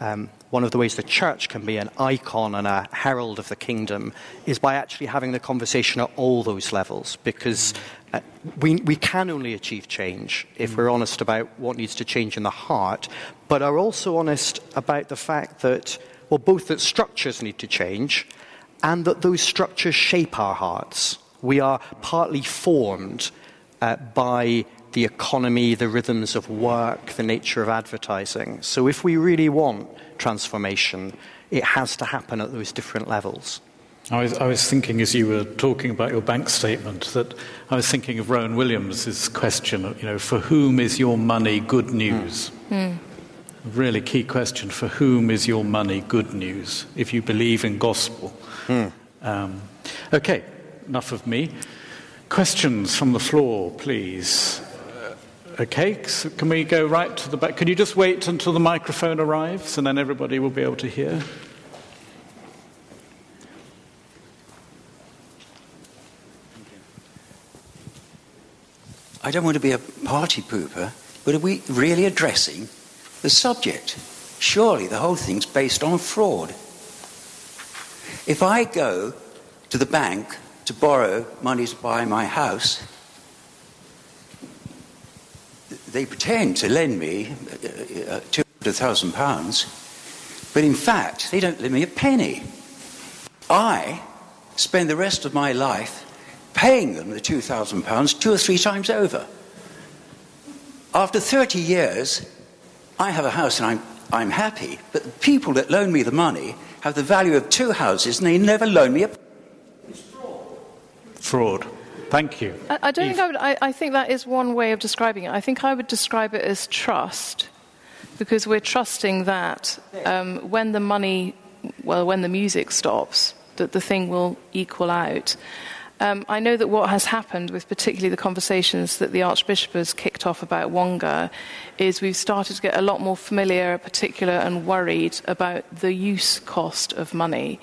um, one of the ways the church can be an icon and a herald of the kingdom is by actually having the conversation at all those levels because uh, we, we can only achieve change if we're honest about what needs to change in the heart, but are also honest about the fact that, well, both that structures need to change and that those structures shape our hearts. We are partly formed uh, by the economy, the rhythms of work, the nature of advertising. So if we really want transformation, it has to happen at those different levels. I was, I was, thinking as you were talking about your bank statement that I was thinking of Rowan Williams' question, you know, for whom is your money good news? Mm. Really key question. For whom is your money good news? If you believe in gospel. Mm. Um, okay, enough of me. Questions from the floor, please. Okay, so can we go right to the back? Can you just wait until the microphone arrives and then everybody will be able to hear? I don't want to be a party pooper, but are we really addressing the subject? Surely the whole thing's based on fraud. If I go to the bank to borrow money to buy my house, they pretend to lend me uh, uh, £200,000, but in fact, they don't lend me a penny. I spend the rest of my life paying them the £2,000 two or three times over. After 30 years, I have a house and I'm, I'm happy, but the people that loan me the money have the value of two houses and they never loan me a. It's fraud. Fraud. Thank you. I, I don't Eve. think I would. I, I think that is one way of describing it. I think I would describe it as trust, because we're trusting that um, when the money, well, when the music stops, that the thing will equal out. Um, I know that what has happened with particularly the conversations that the Archbishop has kicked off about Wonga is we've started to get a lot more familiar, particular, and worried about the use cost of money.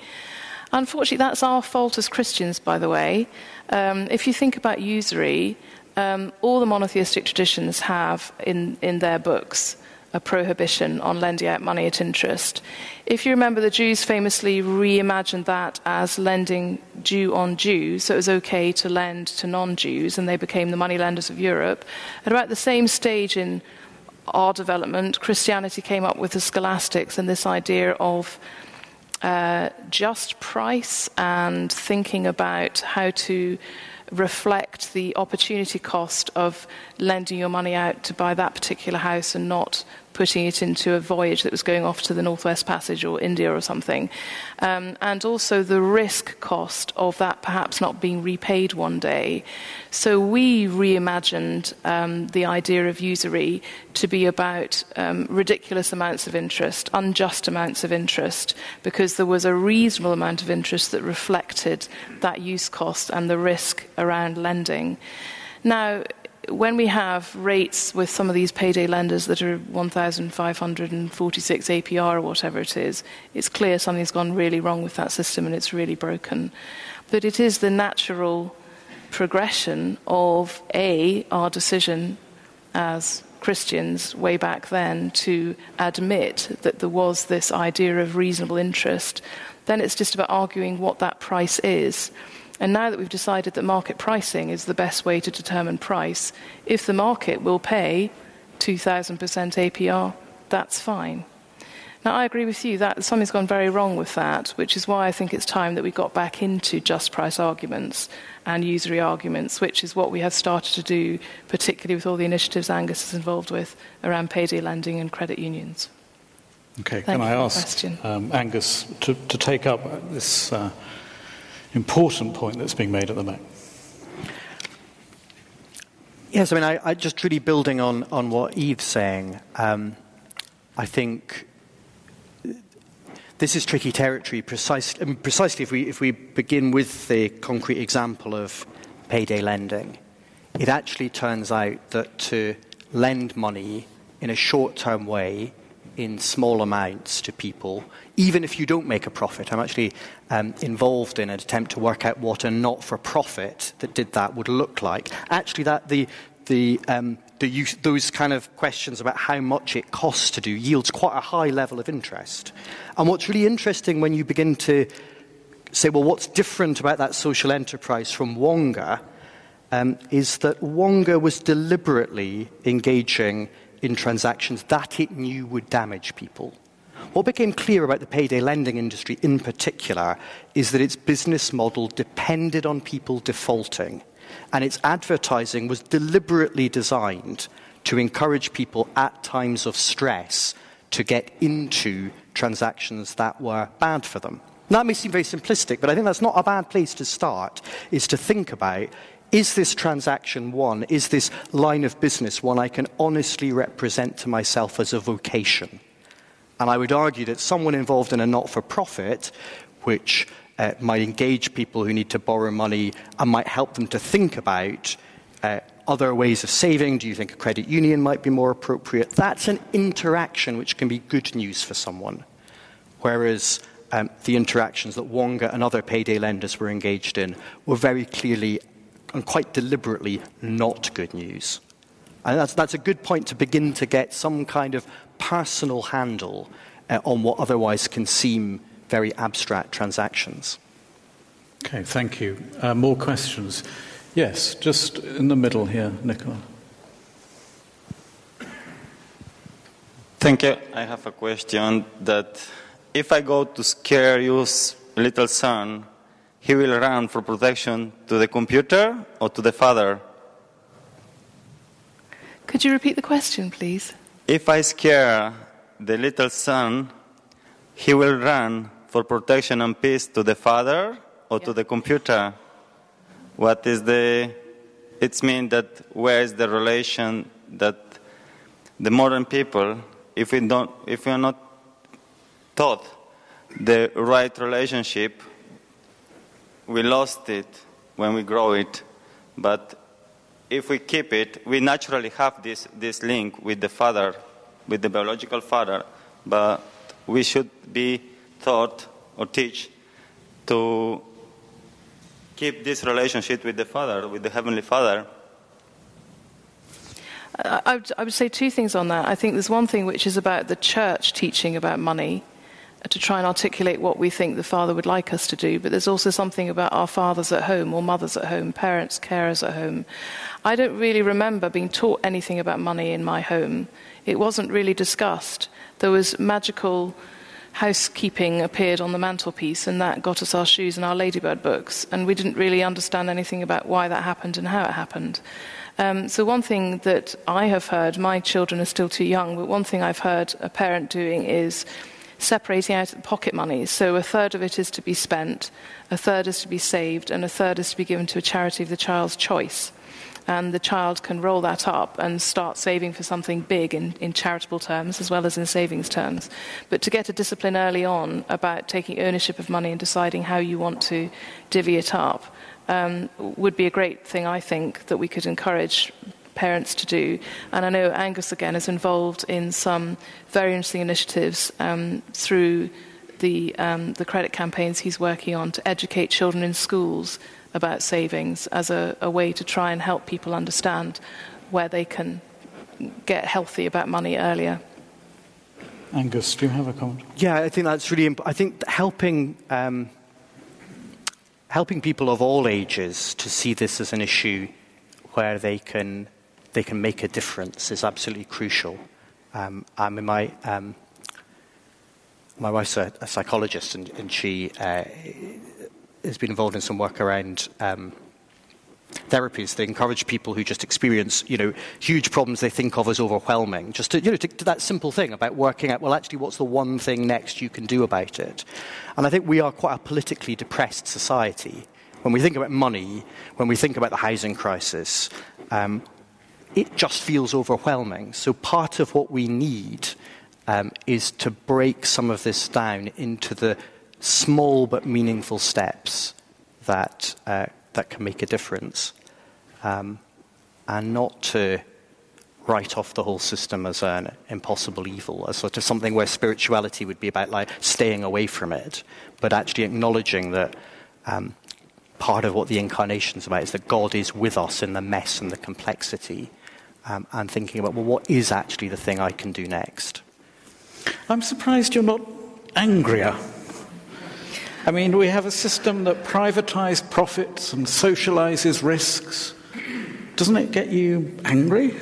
Unfortunately, that's our fault as Christians, by the way. Um, if you think about usury, um, all the monotheistic traditions have in, in their books a prohibition on lending out money at interest. If you remember, the Jews famously reimagined that as lending Jew on Jew, so it was okay to lend to non Jews, and they became the moneylenders of Europe. At about the same stage in our development, Christianity came up with the scholastics and this idea of uh, just price and thinking about how to reflect the opportunity cost of lending your money out to buy that particular house and not putting it into a voyage that was going off to the Northwest Passage or India or something. Um, and also the risk cost of that perhaps not being repaid one day. So we reimagined um, the idea of usury to be about um, ridiculous amounts of interest, unjust amounts of interest, because there was a reasonable amount of interest that reflected that use cost and the risk around lending. Now, when we have rates with some of these payday lenders that are 1,546 APR or whatever it is, it's clear something's gone really wrong with that system and it's really broken. But it is the natural progression of A, our decision as Christians way back then to admit that there was this idea of reasonable interest. Then it's just about arguing what that price is. And now that we've decided that market pricing is the best way to determine price, if the market will pay 2,000% APR, that's fine. Now, I agree with you that something's gone very wrong with that, which is why I think it's time that we got back into just price arguments and usury arguments, which is what we have started to do, particularly with all the initiatives Angus is involved with around payday lending and credit unions. Okay, Thank can I ask um, Angus to, to, take up this uh, important point that's being made at the back. Yes, I mean, I, I just really building on, on what Eve's saying. Um, I think this is tricky territory, precisely, mean, precisely if, we, if we begin with the concrete example of payday lending. It actually turns out that to lend money in a short term way in small amounts to people, even if you don't make a profit. I'm actually um, involved in an attempt to work out what a not for profit that did that would look like. Actually, that the, the, um, the use, those kind of questions about how much it costs to do yields quite a high level of interest. And what's really interesting when you begin to say, well, what's different about that social enterprise from Wonga um, is that Wonga was deliberately engaging in transactions that it knew would damage people. What became clear about the payday lending industry in particular is that its business model depended on people defaulting, and its advertising was deliberately designed to encourage people at times of stress to get into transactions that were bad for them. Now, that may seem very simplistic, but I think that's not a bad place to start, is to think about is this transaction one, is this line of business one I can honestly represent to myself as a vocation? And I would argue that someone involved in a not for profit, which uh, might engage people who need to borrow money and might help them to think about uh, other ways of saving. Do you think a credit union might be more appropriate? That's an interaction which can be good news for someone. Whereas um, the interactions that Wonga and other payday lenders were engaged in were very clearly and quite deliberately not good news. And that's, that's a good point to begin to get some kind of personal handle uh, on what otherwise can seem very abstract transactions. Okay, thank you. Uh, more questions? Yes, just in the middle here, Nicola. Thank you. I have a question that if I go to scare your little son, he will run for protection to the computer or to the father? Could you repeat the question, please? If I scare the little son, he will run for protection and peace to the father or yeah. to the computer. What is the? It's mean that where is the relation that the modern people, if we don't, if we are not taught the right relationship, we lost it when we grow it, but if we keep it, we naturally have this, this link with the father, with the biological father, but we should be taught or teach to keep this relationship with the father, with the heavenly father. I would, I would say two things on that. I think there's one thing which is about the church teaching about money to try and articulate what we think the Father would like us to do, but there's also something about our fathers at home or mothers at home, parents, carers at home. I don't really remember being taught anything about money in my home. It wasn't really discussed. There was magical housekeeping appeared on the mantelpiece, and that got us our shoes and our Ladybird books, and we didn't really understand anything about why that happened and how it happened. Um, so, one thing that I have heard, my children are still too young, but one thing I've heard a parent doing is separating out pocket money. So a third of it is to be spent, a third is to be saved, and a third is to be given to a charity of the child's choice. And the child can roll that up and start saving for something big in, in charitable terms as well as in savings terms. But to get a discipline early on about taking ownership of money and deciding how you want to divvy it up um, would be a great thing, I think, that we could encourage parents to do. And I know Angus, again, is involved in some very interesting initiatives um, through the, um, the credit campaigns he's working on to educate children in schools about savings as a, a way to try and help people understand where they can get healthy about money earlier. Angus, do you have a comment? Yeah, I think that's really important. I think helping, um, helping people of all ages to see this as an issue where they can they can make a difference is absolutely crucial. Um, I mean, my, um, my wife's a, a psychologist, and, and she uh, has been involved in some work around um, therapies that encourage people who just experience, you know, huge problems they think of as overwhelming, just to, you know, to, to, that simple thing about working out, well, actually, what's the one thing next you can do about it? And I think we are quite a politically depressed society. When we think about money, when we think about the housing crisis, um, it just feels overwhelming. So, part of what we need um, is to break some of this down into the small but meaningful steps that, uh, that can make a difference, um, and not to write off the whole system as an impossible evil, as sort of something where spirituality would be about like staying away from it, but actually acknowledging that um, part of what the incarnation is about is that God is with us in the mess and the complexity um, and thinking about, well, what is actually the thing I can do next? I'm surprised you're not angrier. I mean, we have a system that privatizes profits and socializes risks. Doesn't it get you angry?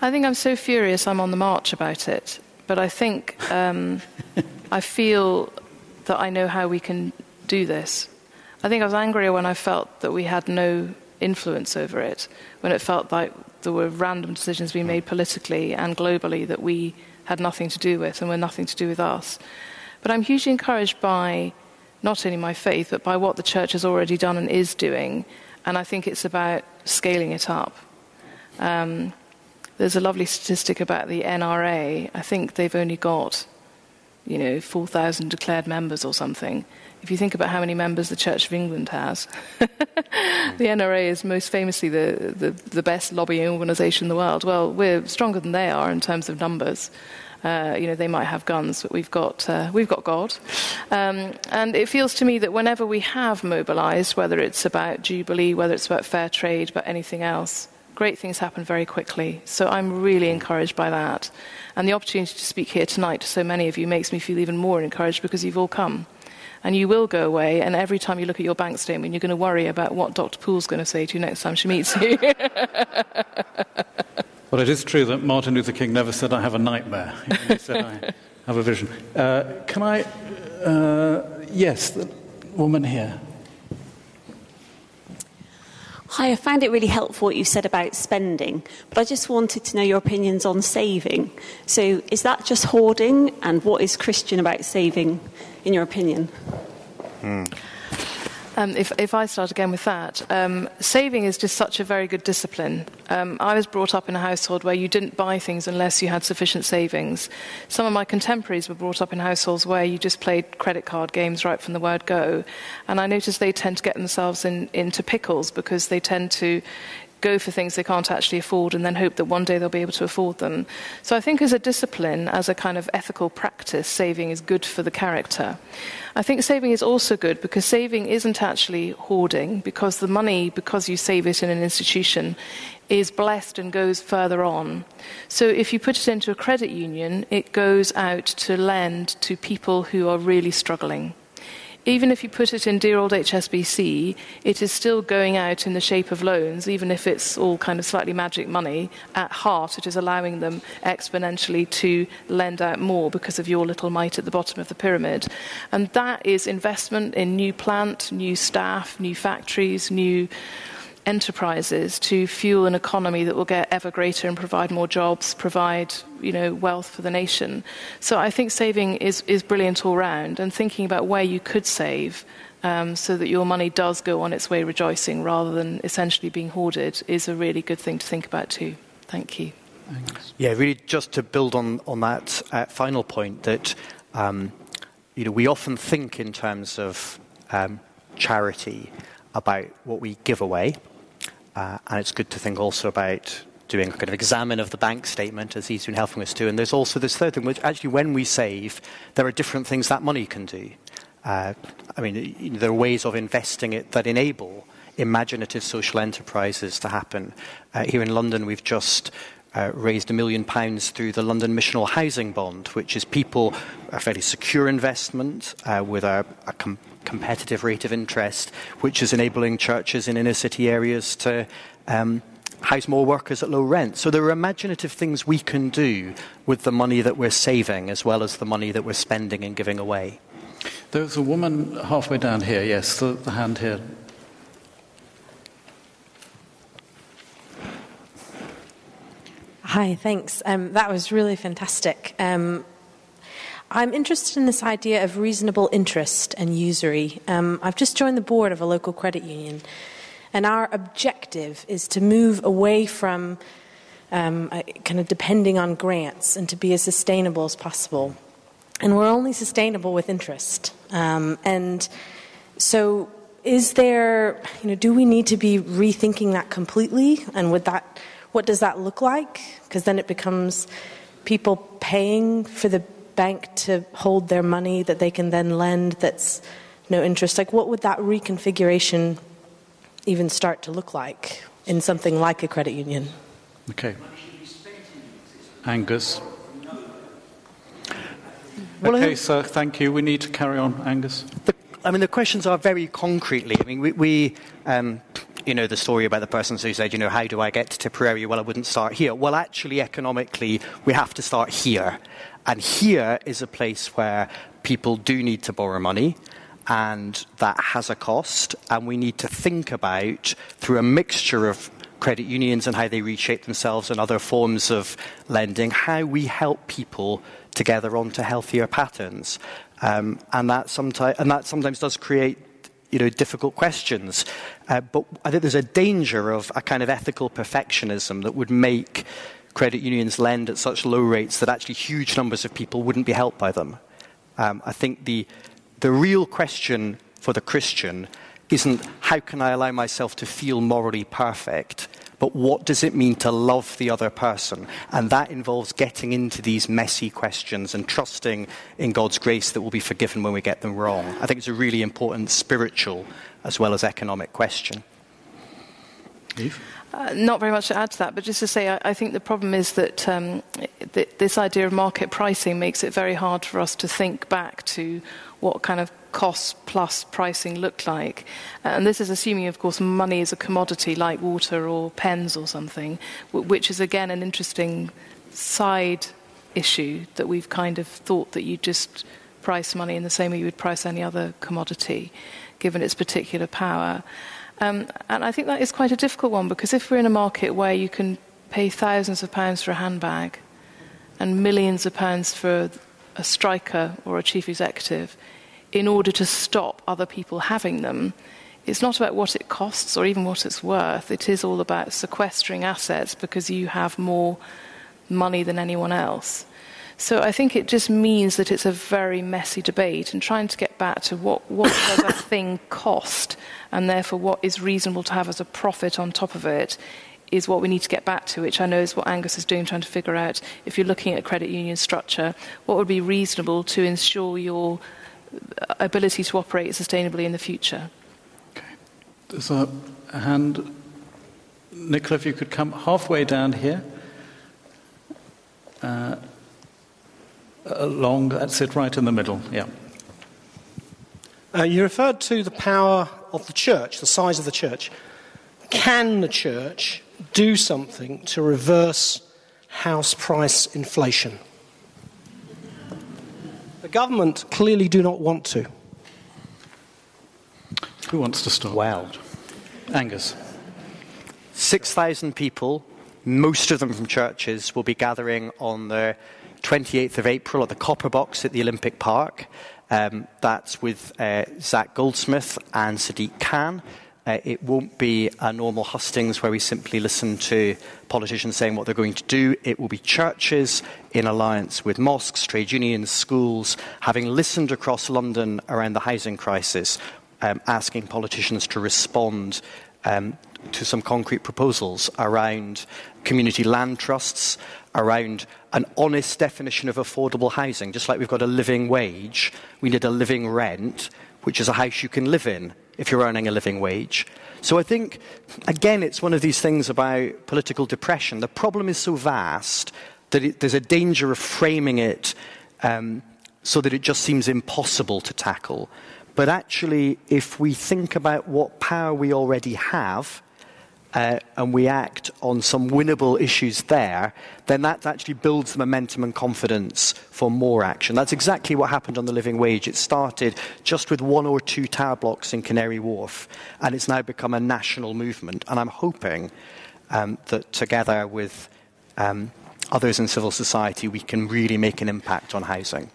I think I'm so furious I'm on the march about it. But I think um, I feel that I know how we can do this. I think I was angrier when I felt that we had no influence over it, when it felt like there were random decisions being made politically and globally that we had nothing to do with and were nothing to do with us. But I'm hugely encouraged by not only my faith, but by what the church has already done and is doing. And I think it's about scaling it up. Um, there's a lovely statistic about the NRA. I think they've only got, you know, 4,000 declared members or something. If you think about how many members the Church of England has, the NRA is most famously the, the, the best lobbying organisation in the world. Well, we're stronger than they are in terms of numbers. Uh, you know, they might have guns, but we've got, uh, we've got God. Um, and it feels to me that whenever we have mobilized, whether it's about Jubilee, whether it's about fair trade, but anything else, great things happen very quickly. So I'm really encouraged by that. And the opportunity to speak here tonight to so many of you makes me feel even more encouraged because you've all come. And you will go away, and every time you look at your bank statement, you're going to worry about what Dr. Poole's going to say to you next time she meets you. well, it is true that Martin Luther King never said, I have a nightmare. He said, I have a vision. Uh, can I. Uh, yes, the woman here. Hi, I found it really helpful what you said about spending, but I just wanted to know your opinions on saving. So, is that just hoarding, and what is Christian about saving, in your opinion? Mm. Um, if, if, I start again with that, um, saving is just such a very good discipline. Um, I was brought up in a household where you didn't buy things unless you had sufficient savings. Some of my contemporaries were brought up in households where you just played credit card games right from the word go. And I notice they tend to get themselves in, into pickles because they tend to go for things they can't actually afford and then hope that one day they'll be able to afford them. So I think as a discipline, as a kind of ethical practice, saving is good for the character. I think saving is also good because saving isn't actually hoarding because the money, because you save it in an institution, is blessed and goes further on. So if you put it into a credit union, it goes out to lend to people who are really struggling even if you put it in dear old HSBC, it is still going out in the shape of loans, even if it's all kind of slightly magic money. At heart, it is allowing them exponentially to lend out more because of your little mite at the bottom of the pyramid. And that is investment in new plant, new staff, new factories, new enterprises to fuel an economy that will get ever greater and provide more jobs, provide you know, wealth for the nation. So I think saving is, is brilliant all round and thinking about where you could save um, so that your money does go on its way rejoicing rather than essentially being hoarded is a really good thing to think about too. Thank you. Thanks. Yeah, really just to build on, on that uh, final point that um, you know, we often think in terms of um, charity about what we give away uh, and it's good to think also about doing a kind of examen of the bank statement, as he's been helping us to. And there's also this third thing, which actually, when we save, there are different things that money can do. Uh, I mean, there are ways of investing it that enable imaginative social enterprises to happen. Uh, here in London, we've just uh, raised a million pounds through the London Missional Housing Bond, which is people a fairly secure investment uh, with a, a com- competitive rate of interest, which is enabling churches in inner city areas to um, house more workers at low rent. So there are imaginative things we can do with the money that we're saving as well as the money that we're spending and giving away. There's a woman halfway down here, yes, the, the hand here. Hi, thanks. Um, that was really fantastic. Um, I'm interested in this idea of reasonable interest and usury. Um, I've just joined the board of a local credit union, and our objective is to move away from um, kind of depending on grants and to be as sustainable as possible. And we're only sustainable with interest. Um, and so, is there, you know, do we need to be rethinking that completely? And would that, what does that look like? Because then it becomes people paying for the bank to hold their money that they can then lend that's no interest? Like, what would that reconfiguration even start to look like in something like a credit union? Okay. Angus. Well, okay, sir, thank you. We need to carry on, Angus. The, I mean, the questions are very concretely. I mean, we, we um, you know, the story about the person who said, you know, how do I get to Tipperary? Well, I wouldn't start here. Well, actually, economically, we have to start here. And here is a place where people do need to borrow money, and that has a cost. And we need to think about, through a mixture of credit unions and how they reshape themselves and other forms of lending, how we help people together onto healthier patterns. Um, and, that sometimes, and that sometimes does create you know, difficult questions. Uh, but I think there's a danger of a kind of ethical perfectionism that would make credit unions lend at such low rates that actually huge numbers of people wouldn't be helped by them. Um, I think the, the real question for the Christian isn't how can I allow myself to feel morally perfect, but what does it mean to love the other person? And that involves getting into these messy questions and trusting in God's grace that we'll be forgiven when we get them wrong. I think it's a really important spiritual as well as economic question. Eve? Uh, not very much to add to that, but just to say, I, I think the problem is that um, th- this idea of market pricing makes it very hard for us to think back to what kind of cost plus pricing looked like. Uh, and this is assuming, of course, money is a commodity like water or pens or something, which is again an interesting side issue that we've kind of thought that you just price money in the same way you would price any other commodity, given its particular power. Um, and I think that is quite a difficult one because if we're in a market where you can pay thousands of pounds for a handbag and millions of pounds for a striker or a chief executive in order to stop other people having them, it's not about what it costs or even what it's worth. It is all about sequestering assets because you have more money than anyone else. So I think it just means that it's a very messy debate and trying to get back to what, what does a thing cost and therefore what is reasonable to have as a profit on top of it is what we need to get back to, which I know is what Angus is doing, trying to figure out if you're looking at a credit union structure, what would be reasonable to ensure your ability to operate sustainably in the future. Okay. There's a hand. Nicola, if you could come halfway down here. Uh, along, that's it, right in the middle, yeah. Uh, you referred to the power of the church, the size of the church. Can the church do something to reverse house price inflation? The government clearly do not want to. Who wants to start? Well, Angus. 6,000 people, most of them from churches, will be gathering on the 28th of April at the Copper Box at the Olympic Park. Um, that's with uh, Zac Goldsmith and Sadiq Khan. Uh, it won't be a normal hustings where we simply listen to politicians saying what they're going to do. It will be churches in alliance with mosques, trade unions, schools, having listened across London around the housing crisis, um, asking politicians to respond um, to some concrete proposals around community land trusts, around an honest definition of affordable housing. Just like we've got a living wage, we need a living rent, which is a house you can live in if you're earning a living wage. So I think, again, it's one of these things about political depression. The problem is so vast that it, there's a danger of framing it um, so that it just seems impossible to tackle. But actually, if we think about what power we already have, uh, and we act on some winnable issues there, then that actually builds the momentum and confidence for more action. That's exactly what happened on the living wage. It started just with one or two tower blocks in Canary Wharf, and it's now become a national movement. And I'm hoping um, that together with um, others in civil society, we can really make an impact on housing.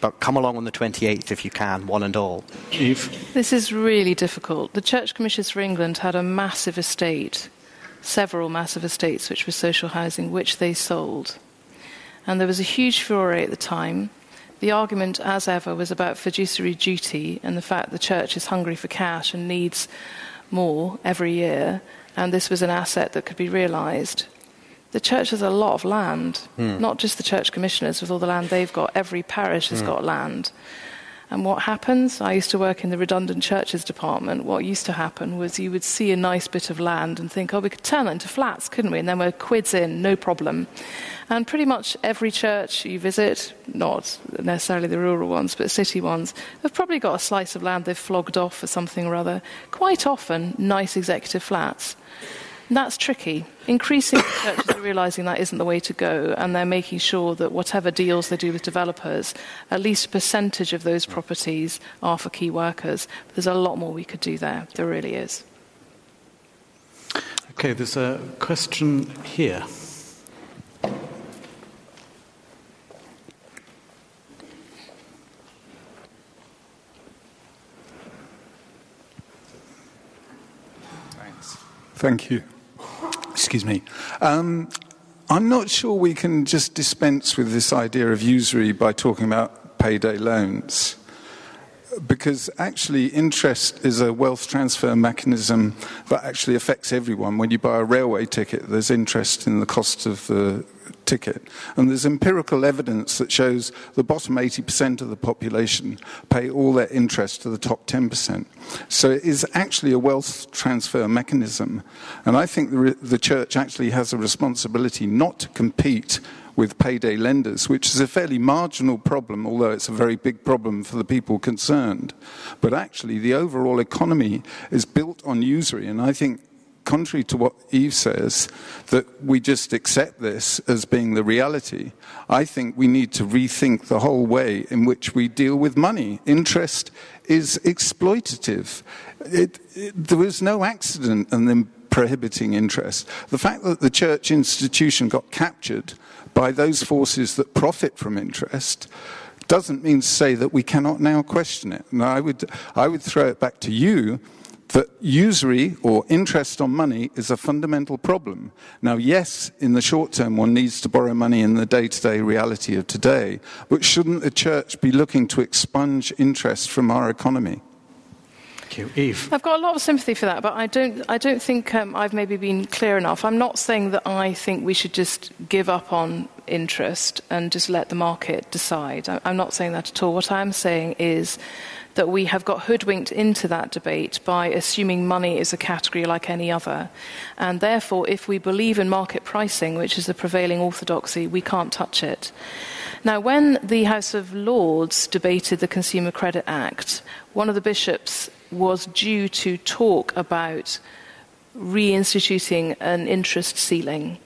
But come along on the 28th if you can, one and all. Eve. This is really difficult. The Church Commissioners for England had a massive estate, several massive estates, which were social housing, which they sold. And there was a huge furore at the time. The argument, as ever, was about fiduciary duty and the fact the church is hungry for cash and needs more every year, and this was an asset that could be realised. The church has a lot of land, hmm. not just the church commissioners with all the land they've got, every parish has hmm. got land. And what happens? I used to work in the redundant churches department. What used to happen was you would see a nice bit of land and think, oh, we could turn that into flats, couldn't we? And then we're quids in, no problem. And pretty much every church you visit, not necessarily the rural ones, but city ones, have probably got a slice of land they've flogged off for something or other. Quite often, nice executive flats. And that's tricky. Increasingly, churches are realizing that isn't the way to go, and they're making sure that whatever deals they do with developers, at least a percentage of those properties are for key workers. There's a lot more we could do there. There really is. Okay, there's a question here. Thank you. Excuse me. Um, I'm not sure we can just dispense with this idea of usury by talking about payday loans. Because actually, interest is a wealth transfer mechanism that actually affects everyone. When you buy a railway ticket, there's interest in the cost of the ticket. And there's empirical evidence that shows the bottom 80% of the population pay all their interest to the top 10%. So it is actually a wealth transfer mechanism. And I think the, the church actually has a responsibility not to compete with payday lenders, which is a fairly marginal problem, although it's a very big problem for the people concerned. But actually, the overall economy is built on usury, and I think contrary to what Eve says, that we just accept this as being the reality, I think we need to rethink the whole way in which we deal with money. Interest is exploitative. It, it, there was no accident in them prohibiting interest. The fact that the church institution got captured by those forces that profit from interest doesn't mean to say that we cannot now question it. And I would, I would throw it back to you that usury or interest on money is a fundamental problem. Now, yes, in the short term, one needs to borrow money in the day to day reality of today, but shouldn't the church be looking to expunge interest from our economy? Thank you. Eve. I've got a lot of sympathy for that, but I don't, I don't think um, I've maybe been clear enough. I'm not saying that I think we should just give up on interest and just let the market decide. I'm not saying that at all. What I'm saying is that we have got hoodwinked into that debate by assuming money is a category like any other. And therefore, if we believe in market pricing, which is the prevailing orthodoxy, we can't touch it. Now, when the House of Lords debated the Consumer Credit Act, one of the bishops was due to talk about reinstituting an interest ceiling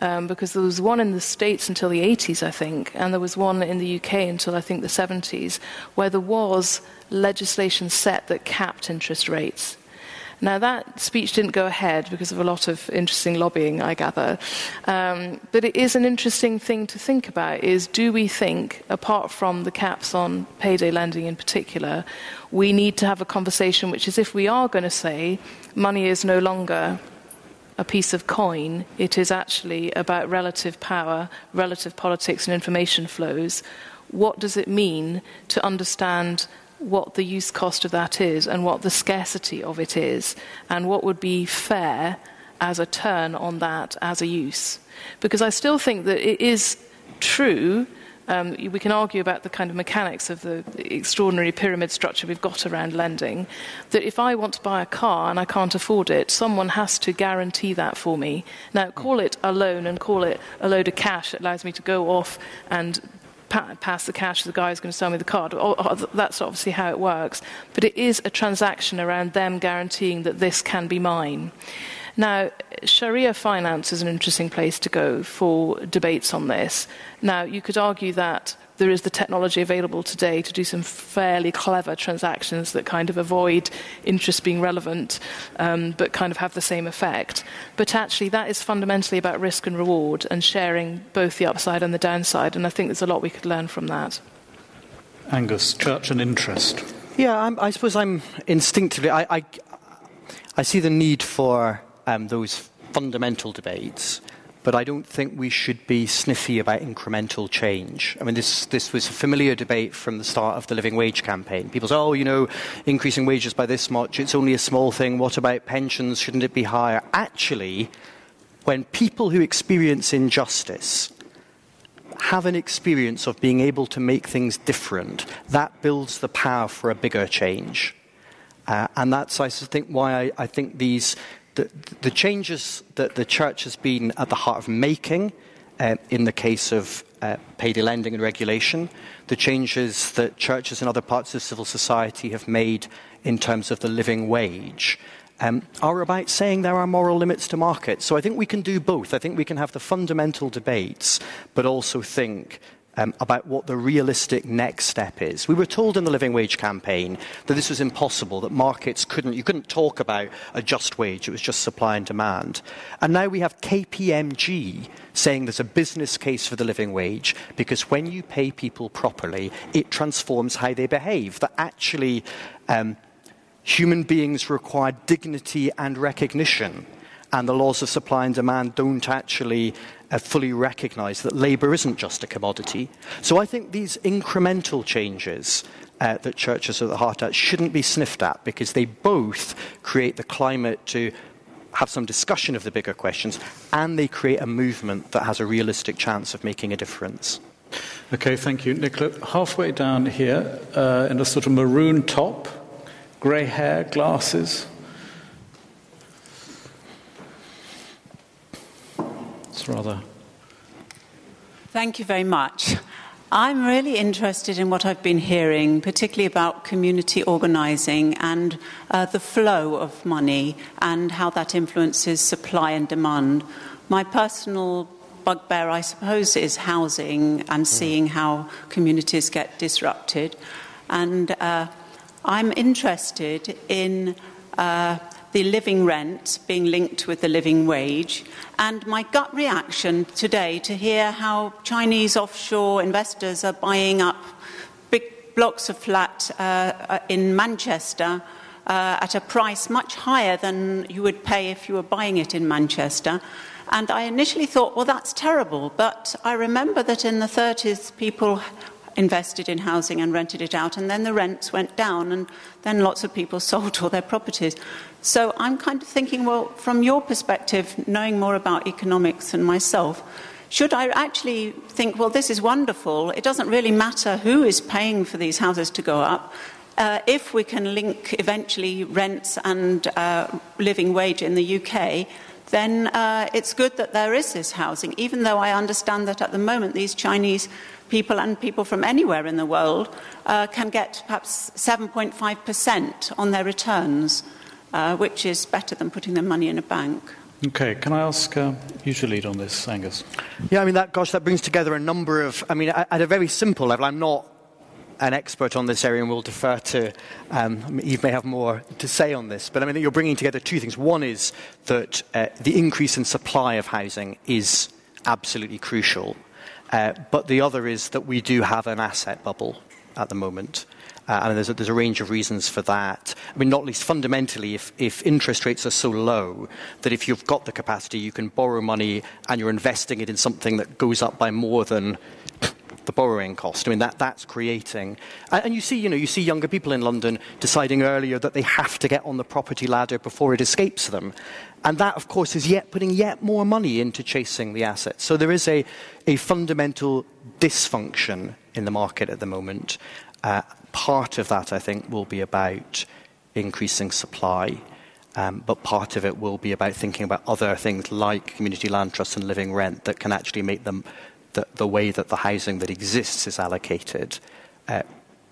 um, because there was one in the States until the 80s, I think, and there was one in the UK until I think the 70s, where there was legislation set that capped interest rates. Now, that speech didn't go ahead because of a lot of interesting lobbying, I gather. Um, but it is an interesting thing to think about is do we think, apart from the caps on payday lending in particular, we need to have a conversation which is if we are going to say money is no longer a piece of coin, it is actually about relative power, relative politics, and information flows. What does it mean to understand what the use cost of that is and what the scarcity of it is, and what would be fair as a turn on that as a use? Because I still think that it is true um, we can argue about the kind of mechanics of the extraordinary pyramid structure we've got around lending. That if I want to buy a car and I can't afford it, someone has to guarantee that for me. Now, call it a loan and call it a load of cash that allows me to go off and pa- pass the cash the guy who's going to sell me the car. That's obviously how it works. But it is a transaction around them guaranteeing that this can be mine. Now, Sharia finance is an interesting place to go for debates on this. Now, you could argue that there is the technology available today to do some fairly clever transactions that kind of avoid interest being relevant um, but kind of have the same effect. But actually, that is fundamentally about risk and reward and sharing both the upside and the downside. And I think there's a lot we could learn from that. Angus, church and interest. Yeah, I'm, i suppose I'm instinctively, I, I, I see the need for um, those fundamental debates, but I don't think we should be sniffy about incremental change. I mean, this, this was a familiar debate from the start of the living wage campaign. People say, oh, you know, increasing wages by this much, it's only a small thing. What about pensions? Shouldn't it be higher? Actually, when people who experience injustice have an experience of being able to make things different, that builds the power for a bigger change. Uh, and that's, I think, why I, I think these the, the, changes that the church has been at the heart of making uh, in the case of uh, payday lending and regulation, the changes that churches and other parts of civil society have made in terms of the living wage, um, are about saying there are moral limits to markets. So I think we can do both. I think we can have the fundamental debates, but also think um, about what the realistic next step is. We were told in the living wage campaign that this was impossible, that markets couldn't, you couldn't talk about a just wage, it was just supply and demand. And now we have KPMG saying there's a business case for the living wage because when you pay people properly, it transforms how they behave. That actually, um, human beings require dignity and recognition and the laws of supply and demand don't actually uh, fully recognize that labor isn't just a commodity. So I think these incremental changes uh, that churches are at the heart of shouldn't be sniffed at because they both create the climate to have some discussion of the bigger questions and they create a movement that has a realistic chance of making a difference. Okay, thank you. Nicola, halfway down here, uh, in a sort of maroon top, grey hair, glasses. It's rather. Thank you very much. I'm really interested in what I've been hearing, particularly about community organising and uh, the flow of money and how that influences supply and demand. My personal bugbear, I suppose, is housing and seeing how communities get disrupted. And uh, I'm interested in uh, the living rent being linked with the living wage, and my gut reaction today to hear how Chinese offshore investors are buying up big blocks of flat uh, uh, in Manchester uh, at a price much higher than you would pay if you were buying it in Manchester. And I initially thought, well, that's terrible. But I remember that in the 30s, people invested in housing and rented it out, and then the rents went down, and then lots of people sold all their properties. So I'm kind of thinking, well, from your perspective, knowing more about economics than myself, should I actually think, well, this is wonderful? It doesn't really matter who is paying for these houses to go up. Uh, if we can link eventually rents and uh, living wage in the UK, then uh, it's good that there is this housing, even though I understand that at the moment these Chinese people and people from anywhere in the world uh, can get perhaps 7.5% on their returns, uh, which is better than putting their money in a bank. Okay, can I ask uh, you to lead on this, Angus? Yeah, I mean, that, gosh, that brings together a number of, I mean, at a very simple level, I'm not an expert on this area and will defer to um, Eve may have more to say on this. But I mean, you're bringing together two things. One is that uh, the increase in supply of housing is absolutely crucial. Uh, but the other is that we do have an asset bubble at the moment. Uh, and there's a, there's a, range of reasons for that. I mean, not least fundamentally, if, if, interest rates are so low that if you've got the capacity, you can borrow money and you're investing it in something that goes up by more than the borrowing cost. I mean, that, that's creating. And, you see, you know, you see younger people in London deciding earlier that they have to get on the property ladder before it escapes them. And that, of course, is yet putting yet more money into chasing the assets. So there is a, a fundamental dysfunction in the market at the moment. Uh, part of that, I think, will be about increasing supply. Um, but part of it will be about thinking about other things like community land trusts and living rent that can actually make them the, the way that the housing that exists is allocated. Uh,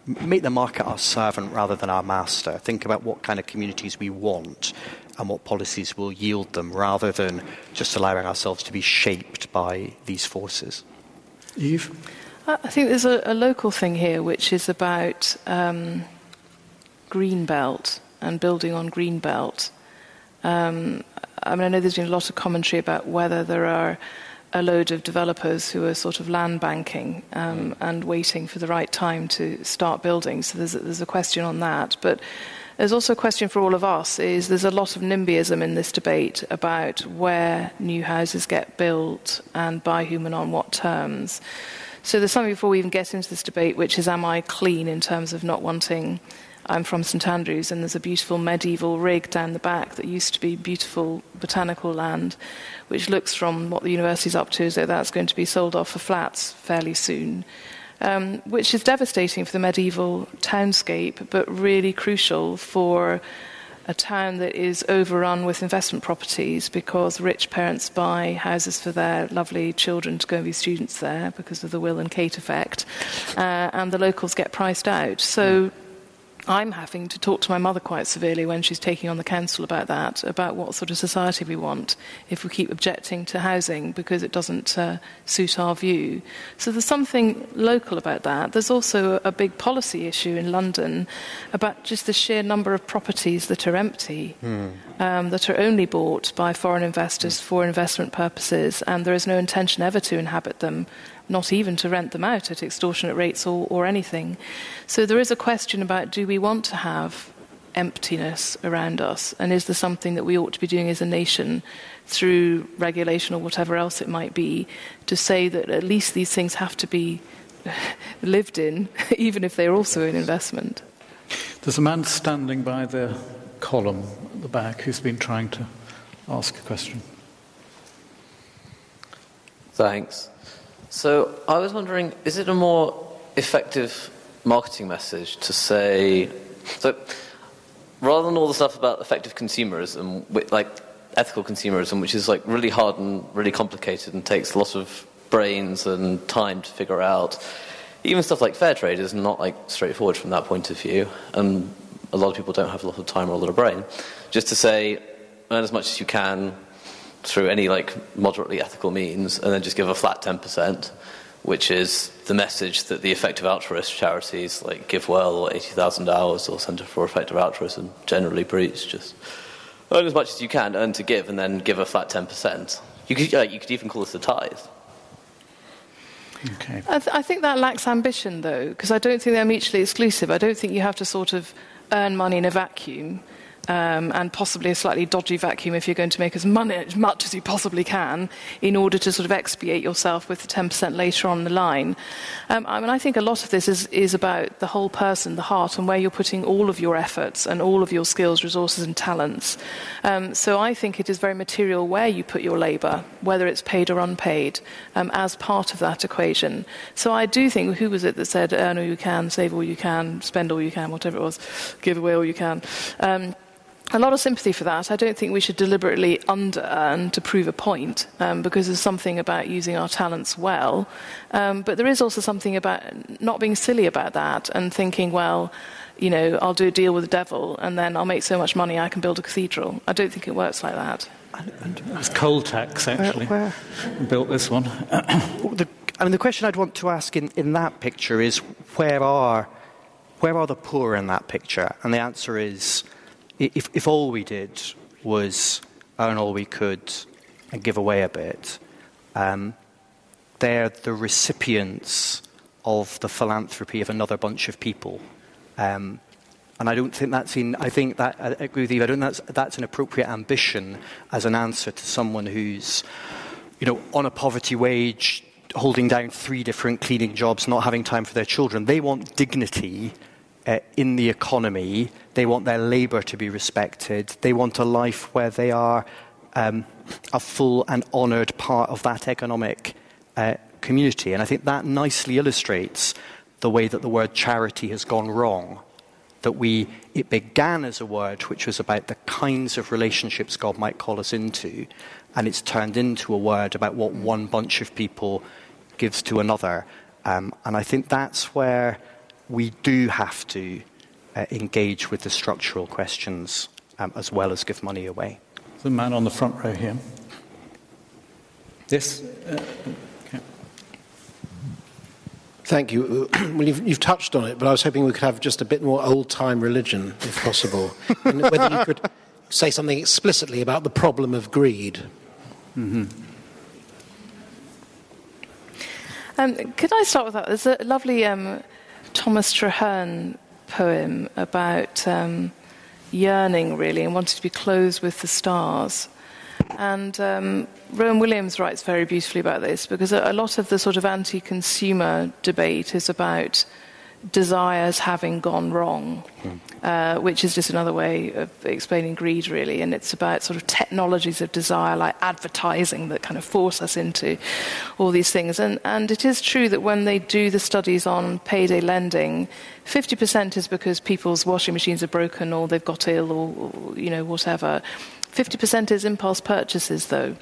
make the market our servant rather than our master. Think about what kind of communities we want and what policies will yield them rather than just allowing ourselves to be shaped by these forces. Eve? I think there's a, a local thing here which is about um, green belt and building on green belt. Um, I mean, I know there's been a lot of commentary about whether there are a load of developers who are sort of land banking um, mm. and waiting for the right time to start building. So there's a, there's a question on that. But there's also a question for all of us is there's a lot of NIMBYism in this debate about where new houses get built and by whom and on what terms. So there's something before we even get into this debate, which is am I clean in terms of not wanting I'm from St Andrews, and there's a beautiful medieval rig down the back that used to be beautiful botanical land, which looks from what the university's up to as though that's going to be sold off for flats fairly soon. Um, which is devastating for the medieval townscape, but really crucial for a town that is overrun with investment properties because rich parents buy houses for their lovely children to go and be students there because of the Will and Kate effect, uh, and the locals get priced out. So I'm having to talk to my mother quite severely when she's taking on the council about that, about what sort of society we want if we keep objecting to housing because it doesn't uh, suit our view. So there's something local about that. There's also a big policy issue in London about just the sheer number of properties that are empty, mm. um, that are only bought by foreign investors mm. for investment purposes, and there is no intention ever to inhabit them not even to rent them out at extortionate rates or, or anything. So there is a question about do we want to have emptiness around us? And is there something that we ought to be doing as a nation through regulation or whatever else it might be to say that at least these things have to be lived in, even if they're also an investment? There's a man standing by the column at the back who's been trying to ask a question. Thanks. So I was wondering, is it a more effective marketing message to say, so rather than all the stuff about effective consumerism, like ethical consumerism, which is like really hard and really complicated and takes lots of brains and time to figure out. Even stuff like fair trade is not like straightforward from that point of view, and a lot of people don't have a lot of time or a lot of brain. Just to say, earn as much as you can, through any like moderately ethical means, and then just give a flat 10%, which is the message that the effective altruist charities like GiveWell or 80,000 Hours or Centre for Effective Altruism generally preach. Just earn as much as you can, earn to give, and then give a flat 10%. You could, uh, you could even call this a tithe. Okay. I, th- I think that lacks ambition, though, because I don't think they're mutually exclusive. I don't think you have to sort of earn money in a vacuum um, and possibly a slightly dodgy vacuum if you're going to make as, money, much as you possibly can in order to sort of expiate yourself with the 10% later on the line. Um, I mean, I think a lot of this is, is about the whole person, the heart, and where you're putting all of your efforts and all of your skills, resources, and talents. Um, so I think it is very material where you put your labour, whether it's paid or unpaid, um, as part of that equation. So I do think, who was it that said, earn all you can, save all you can, spend all you can, whatever it was, give away all you can? A lot of sympathy for that. I don't think we should deliberately under earn to prove a point um, because there's something about using our talents well. Um, but there is also something about not being silly about that and thinking, well, you know, I'll do a deal with the devil and then I'll make so much money I can build a cathedral. I don't think it works like that. It's coal tax, actually, where, where? built this one. the, I mean, the question I'd want to ask in, in that picture is where are, where are the poor in that picture? And the answer is if, if all we did was earn all we could and give away a bit, um, they're the recipients of the philanthropy of another bunch of people. Um, and I don't think that's in, I think that, I agree with you, I don't think that's, that's an appropriate ambition as an answer to someone who's, you know, on a poverty wage, holding down three different cleaning jobs, not having time for their children. They want dignity uh, in the economy. They want their labour to be respected. They want a life where they are um, a full and honoured part of that economic uh, community. And I think that nicely illustrates the way that the word charity has gone wrong. That we, it began as a word which was about the kinds of relationships God might call us into, and it's turned into a word about what one bunch of people gives to another. Um, and I think that's where we do have to uh, engage with the structural questions um, as well as give money away. The man on the front row here. Yes. Uh, okay. Thank you. Well, you've, you've, touched on it, but I was hoping we could have just a bit more old time religion, if possible. and whether you could say something explicitly about the problem of greed. Mm-hmm. Um, could I start with that? There's a lovely um, Thomas Traherne poem about um, yearning, really, and wanting to be clothed with the stars. And um, Rowan Williams writes very beautifully about this because a, a lot of the sort of anti consumer debate is about desires having gone wrong, uh, which is just another way of explaining greed, really. And it's about sort of technologies of desire, like advertising, that kind of force us into all these things. And, and it is true that when they do the studies on payday lending, 50% is because people's washing machines are broken or they've got ill or, or you know, whatever. 50% is impulse purchases, though.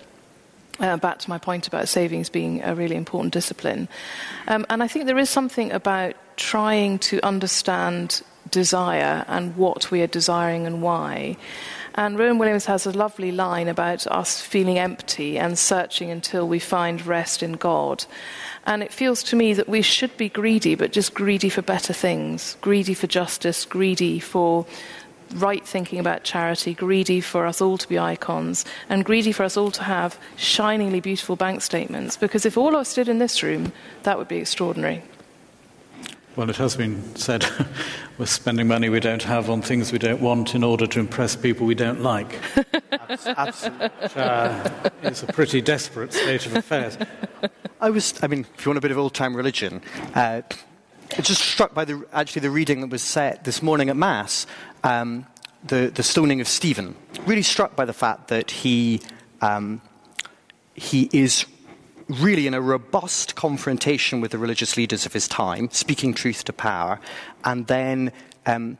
Uh, back to my point about savings being a really important discipline. Um, and I think there is something about trying to understand desire and what we are desiring and why. And Rowan Williams has a lovely line about us feeling empty and searching until we find rest in God. And it feels to me that we should be greedy, but just greedy for better things, greedy for justice, greedy for right thinking about charity, greedy for us all to be icons, and greedy for us all to have shiningly beautiful bank statements. Because if all of us did in this room, that would be extraordinary. Well, it has been said we're spending money we don't have on things we don't want in order to impress people we don't like. Absolutely. Uh, it's a pretty desperate state of affairs. I was, I mean, if you want a bit of old time religion, uh, I just struck by the, actually the reading that was set this morning at Mass, um, the, the stoning of Stephen. Really struck by the fact that he, um, he is really in a robust confrontation with the religious leaders of his time, speaking truth to power, and then um,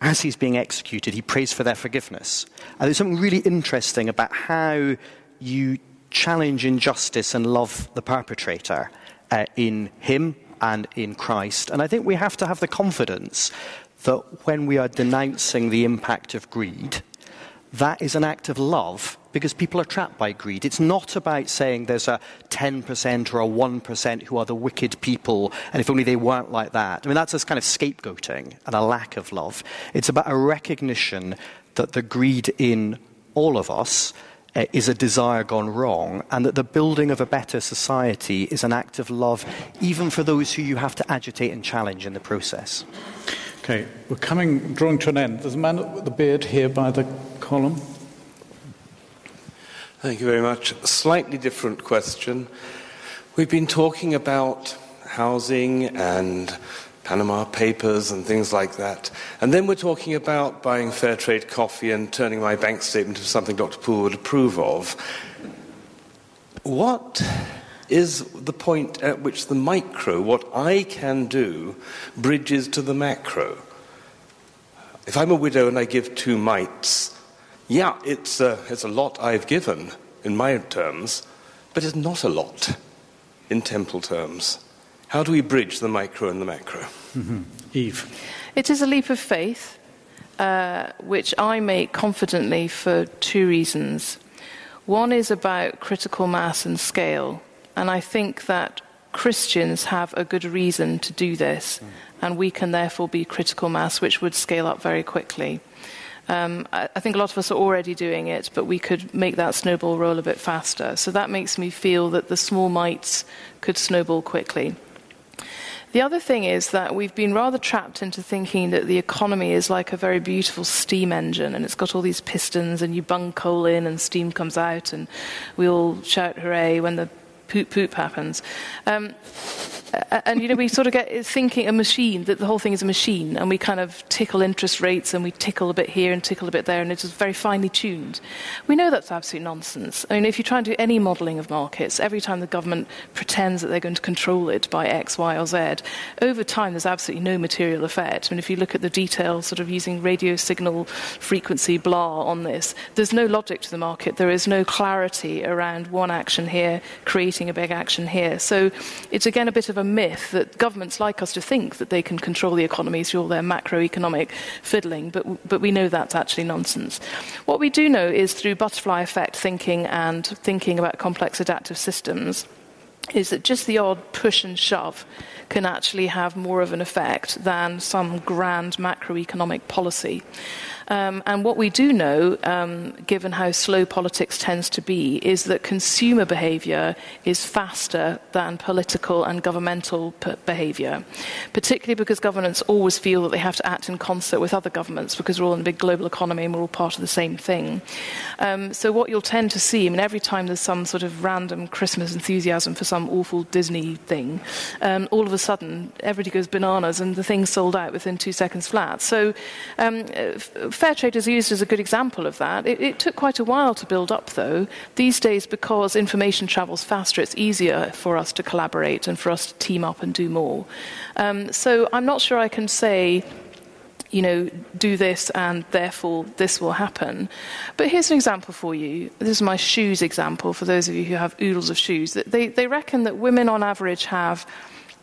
as he's being executed, he prays for their forgiveness. And there's something really interesting about how you challenge injustice and love the perpetrator uh, in him and in Christ. And I think we have to have the confidence that when we are denouncing the impact of greed, that is an act of love because people are trapped by greed. It's not about saying there's a 10% or a 1% who are the wicked people, and if only they weren't like that. I mean, that's a kind of scapegoating and a lack of love. It's about a recognition that the greed in all of us uh, is a desire gone wrong, and that the building of a better society is an act of love, even for those who you have to agitate and challenge in the process. Okay, we're coming, drawing to an end. There's a man with the beard here by the column. Thank you very much. Slightly different question. We've been talking about housing and Panama Papers and things like that. And then we're talking about buying fair trade coffee and turning my bank statement into something Dr. Poole would approve of. What is the point at which the micro, what I can do, bridges to the macro? If I'm a widow and I give two mites, yeah, it's a, it's a lot I've given in my terms, but it's not a lot in temple terms. How do we bridge the micro and the macro? Mm-hmm. Eve. It is a leap of faith, uh, which I make confidently for two reasons. One is about critical mass and scale, and I think that Christians have a good reason to do this, mm. and we can therefore be critical mass, which would scale up very quickly. Um, I, I, think a lot of us are already doing it, but we could make that snowball roll a bit faster. So that makes me feel that the small mites could snowball quickly. The other thing is that we've been rather trapped into thinking that the economy is like a very beautiful steam engine and it's got all these pistons and you bung coal in and steam comes out and we all shout hooray when the poop poop happens. Um, and you know, we sort of get thinking a machine that the whole thing is a machine, and we kind of tickle interest rates and we tickle a bit here and tickle a bit there, and it's just very finely tuned. We know that's absolute nonsense. I mean, if you try and do any modelling of markets, every time the government pretends that they're going to control it by X, Y, or Z, over time there's absolutely no material effect. I mean, if you look at the details, sort of using radio signal frequency blah on this, there's no logic to the market. There is no clarity around one action here creating a big action here. So it's again a bit of a myth that governments like us to think that they can control the economy through all their macroeconomic fiddling, but, but we know that's actually nonsense. What we do know is through butterfly effect thinking and thinking about complex adaptive systems is that just the odd push and shove can actually have more of an effect than some grand macroeconomic policy. Um, and what we do know, um, given how slow politics tends to be, is that consumer behaviour is faster than political and governmental p- behaviour, particularly because governments always feel that they have to act in concert with other governments because we're all in a big global economy and we're all part of the same thing. Um, so what you'll tend to see, I mean, every time there's some sort of random Christmas enthusiasm for some awful Disney thing, um, all of a sudden everybody goes bananas and the thing's sold out within two seconds flat. So um, fair trade is used as a good example of that. It, it took quite a while to build up, though. These days, because information travels faster, it's easier for us to collaborate and for us to team up and do more. Um, so I'm not sure I can say you know, do this and therefore this will happen. But here's an example for you. This is my shoes example for those of you who have oodles of shoes. They, they reckon that women on average have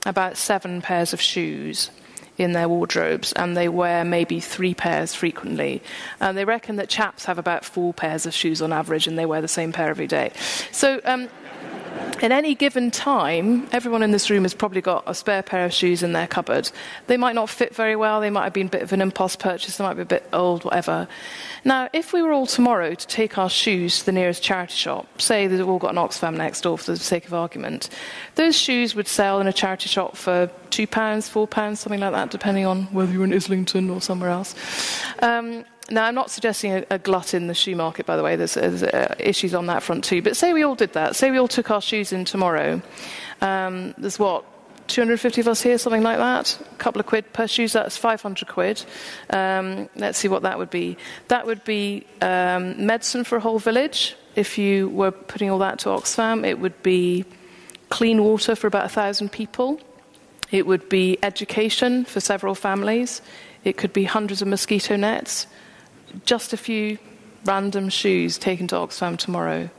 about seven pairs of shoes in their wardrobes and they wear maybe three pairs frequently. And they reckon that chaps have about four pairs of shoes on average and they wear the same pair every day. So, um, at any given time, everyone in this room has probably got a spare pair of shoes in their cupboard. They might not fit very well, they might have been a bit of an impulse purchase, they might be a bit old, whatever. Now, if we were all tomorrow to take our shoes to the nearest charity shop, say that we've all got an Oxfam next door for the sake of argument, those shoes would sell in a charity shop for £2, £4, something like that, depending on whether you're in Islington or somewhere else. Um, now, I'm not suggesting a, a, glut in the shoe market, by the way. There's, there's uh, issues on that front too. But say we all did that. Say we all took our shoes in tomorrow. Um, there's what 250 of us here, something like that. A couple of quid per shoes. That's 500 quid. Um, let's see what that would be. That would be um, medicine for a whole village. If you were putting all that to Oxfam, it would be clean water for about a thousand people. It would be education for several families. It could be hundreds of mosquito nets just a few random shoes taken to Oxfam tomorrow.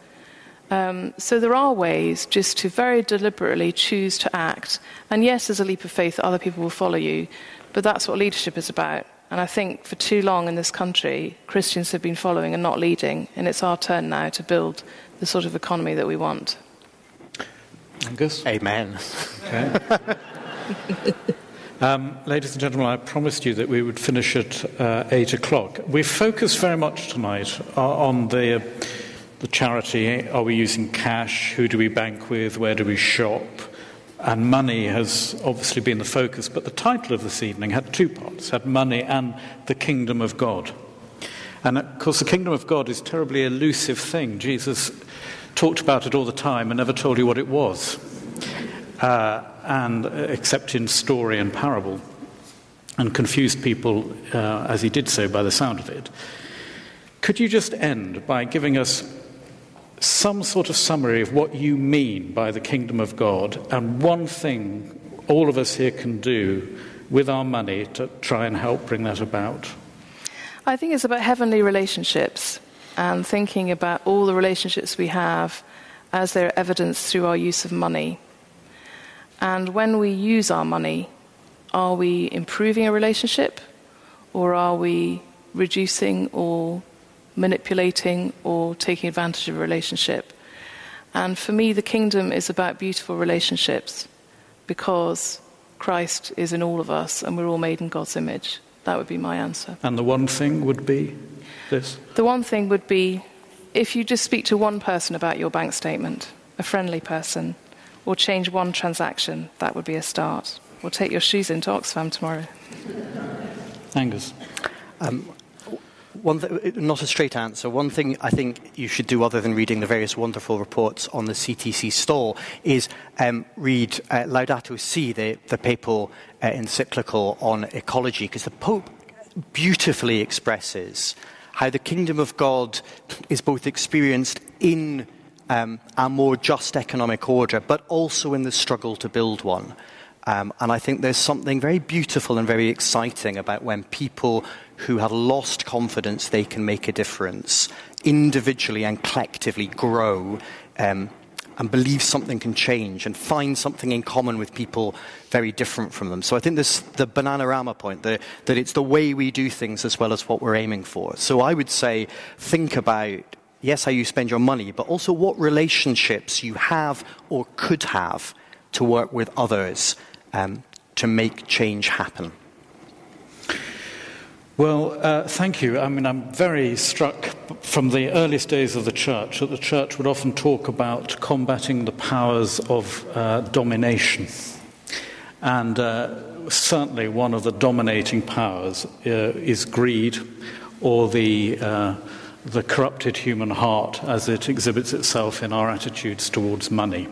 Um, so there are ways just to very deliberately choose to act. And yes, there's a leap of faith that other people will follow you, but that's what leadership is about. And I think for too long in this country, Christians have been following and not leading, and it's our turn now to build the sort of economy that we want. Angus? Amen. Okay. Um, ladies and gentlemen, I promised you that we would finish at uh, 8 o'clock. We focus very much tonight on the, uh, the charity. Are we using cash? Who do we bank with? Where do we shop? And money has obviously been the focus, but the title of this evening had two parts had money and the kingdom of God. And of course, the kingdom of God is a terribly elusive thing. Jesus talked about it all the time and never told you what it was uh, and uh, except in story and parable, and confused people uh, as he did so by the sound of it. Could you just end by giving us some sort of summary of what you mean by the kingdom of God and one thing all of us here can do with our money to try and help bring that about? I think it's about heavenly relationships and thinking about all the relationships we have as they're evidenced through our use of money. And when we use our money, are we improving a relationship or are we reducing or manipulating or taking advantage of a relationship? And for me, the kingdom is about beautiful relationships because Christ is in all of us and we're all made in God's image. That would be my answer. And the one thing would be this? The one thing would be if you just speak to one person about your bank statement, a friendly person, or change one transaction, that would be a start. Or take your shoes into Oxfam tomorrow. Angus. Um, one th- not a straight answer. One thing I think you should do, other than reading the various wonderful reports on the CTC stall, is um, read uh, Laudato Si, the, the papal uh, encyclical on ecology, because the Pope beautifully expresses how the kingdom of God is both experienced in um, a more just economic order, but also in the struggle to build one. Um, and I think there's something very beautiful and very exciting about when people who have lost confidence they can make a difference, individually and collectively grow um, and believe something can change and find something in common with people very different from them. So I think this the Bananarama point, the, that it's the way we do things as well as what we're aiming for. So I would say think about yes, how you spend your money, but also what relationships you have or could have to work with others um, to make change happen. Well, uh, thank you. I mean, I'm very struck from the earliest days of the church that the church would often talk about combating the powers of uh, domination. And uh, certainly one of the dominating powers uh, is greed or the, uh, the corrupted human heart as it exhibits itself in our attitudes towards money.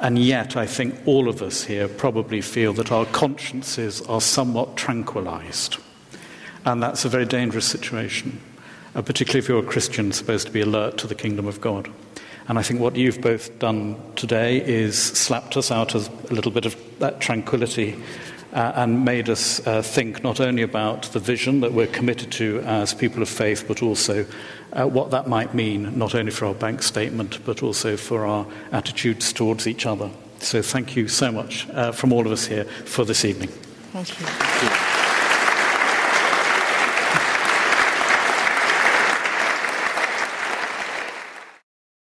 And yet, I think all of us here probably feel that our consciences are somewhat tranquilized. And that's a very dangerous situation, uh, particularly if you're a Christian supposed to be alert to the kingdom of God. And I think what you've both done today is slapped us out of a little bit of that tranquility uh, and made us uh, think not only about the vision that we're committed to as people of faith, but also uh, what that might mean, not only for our bank statement, but also for our attitudes towards each other. So thank you so much uh, from all of us here for this evening. Thank you.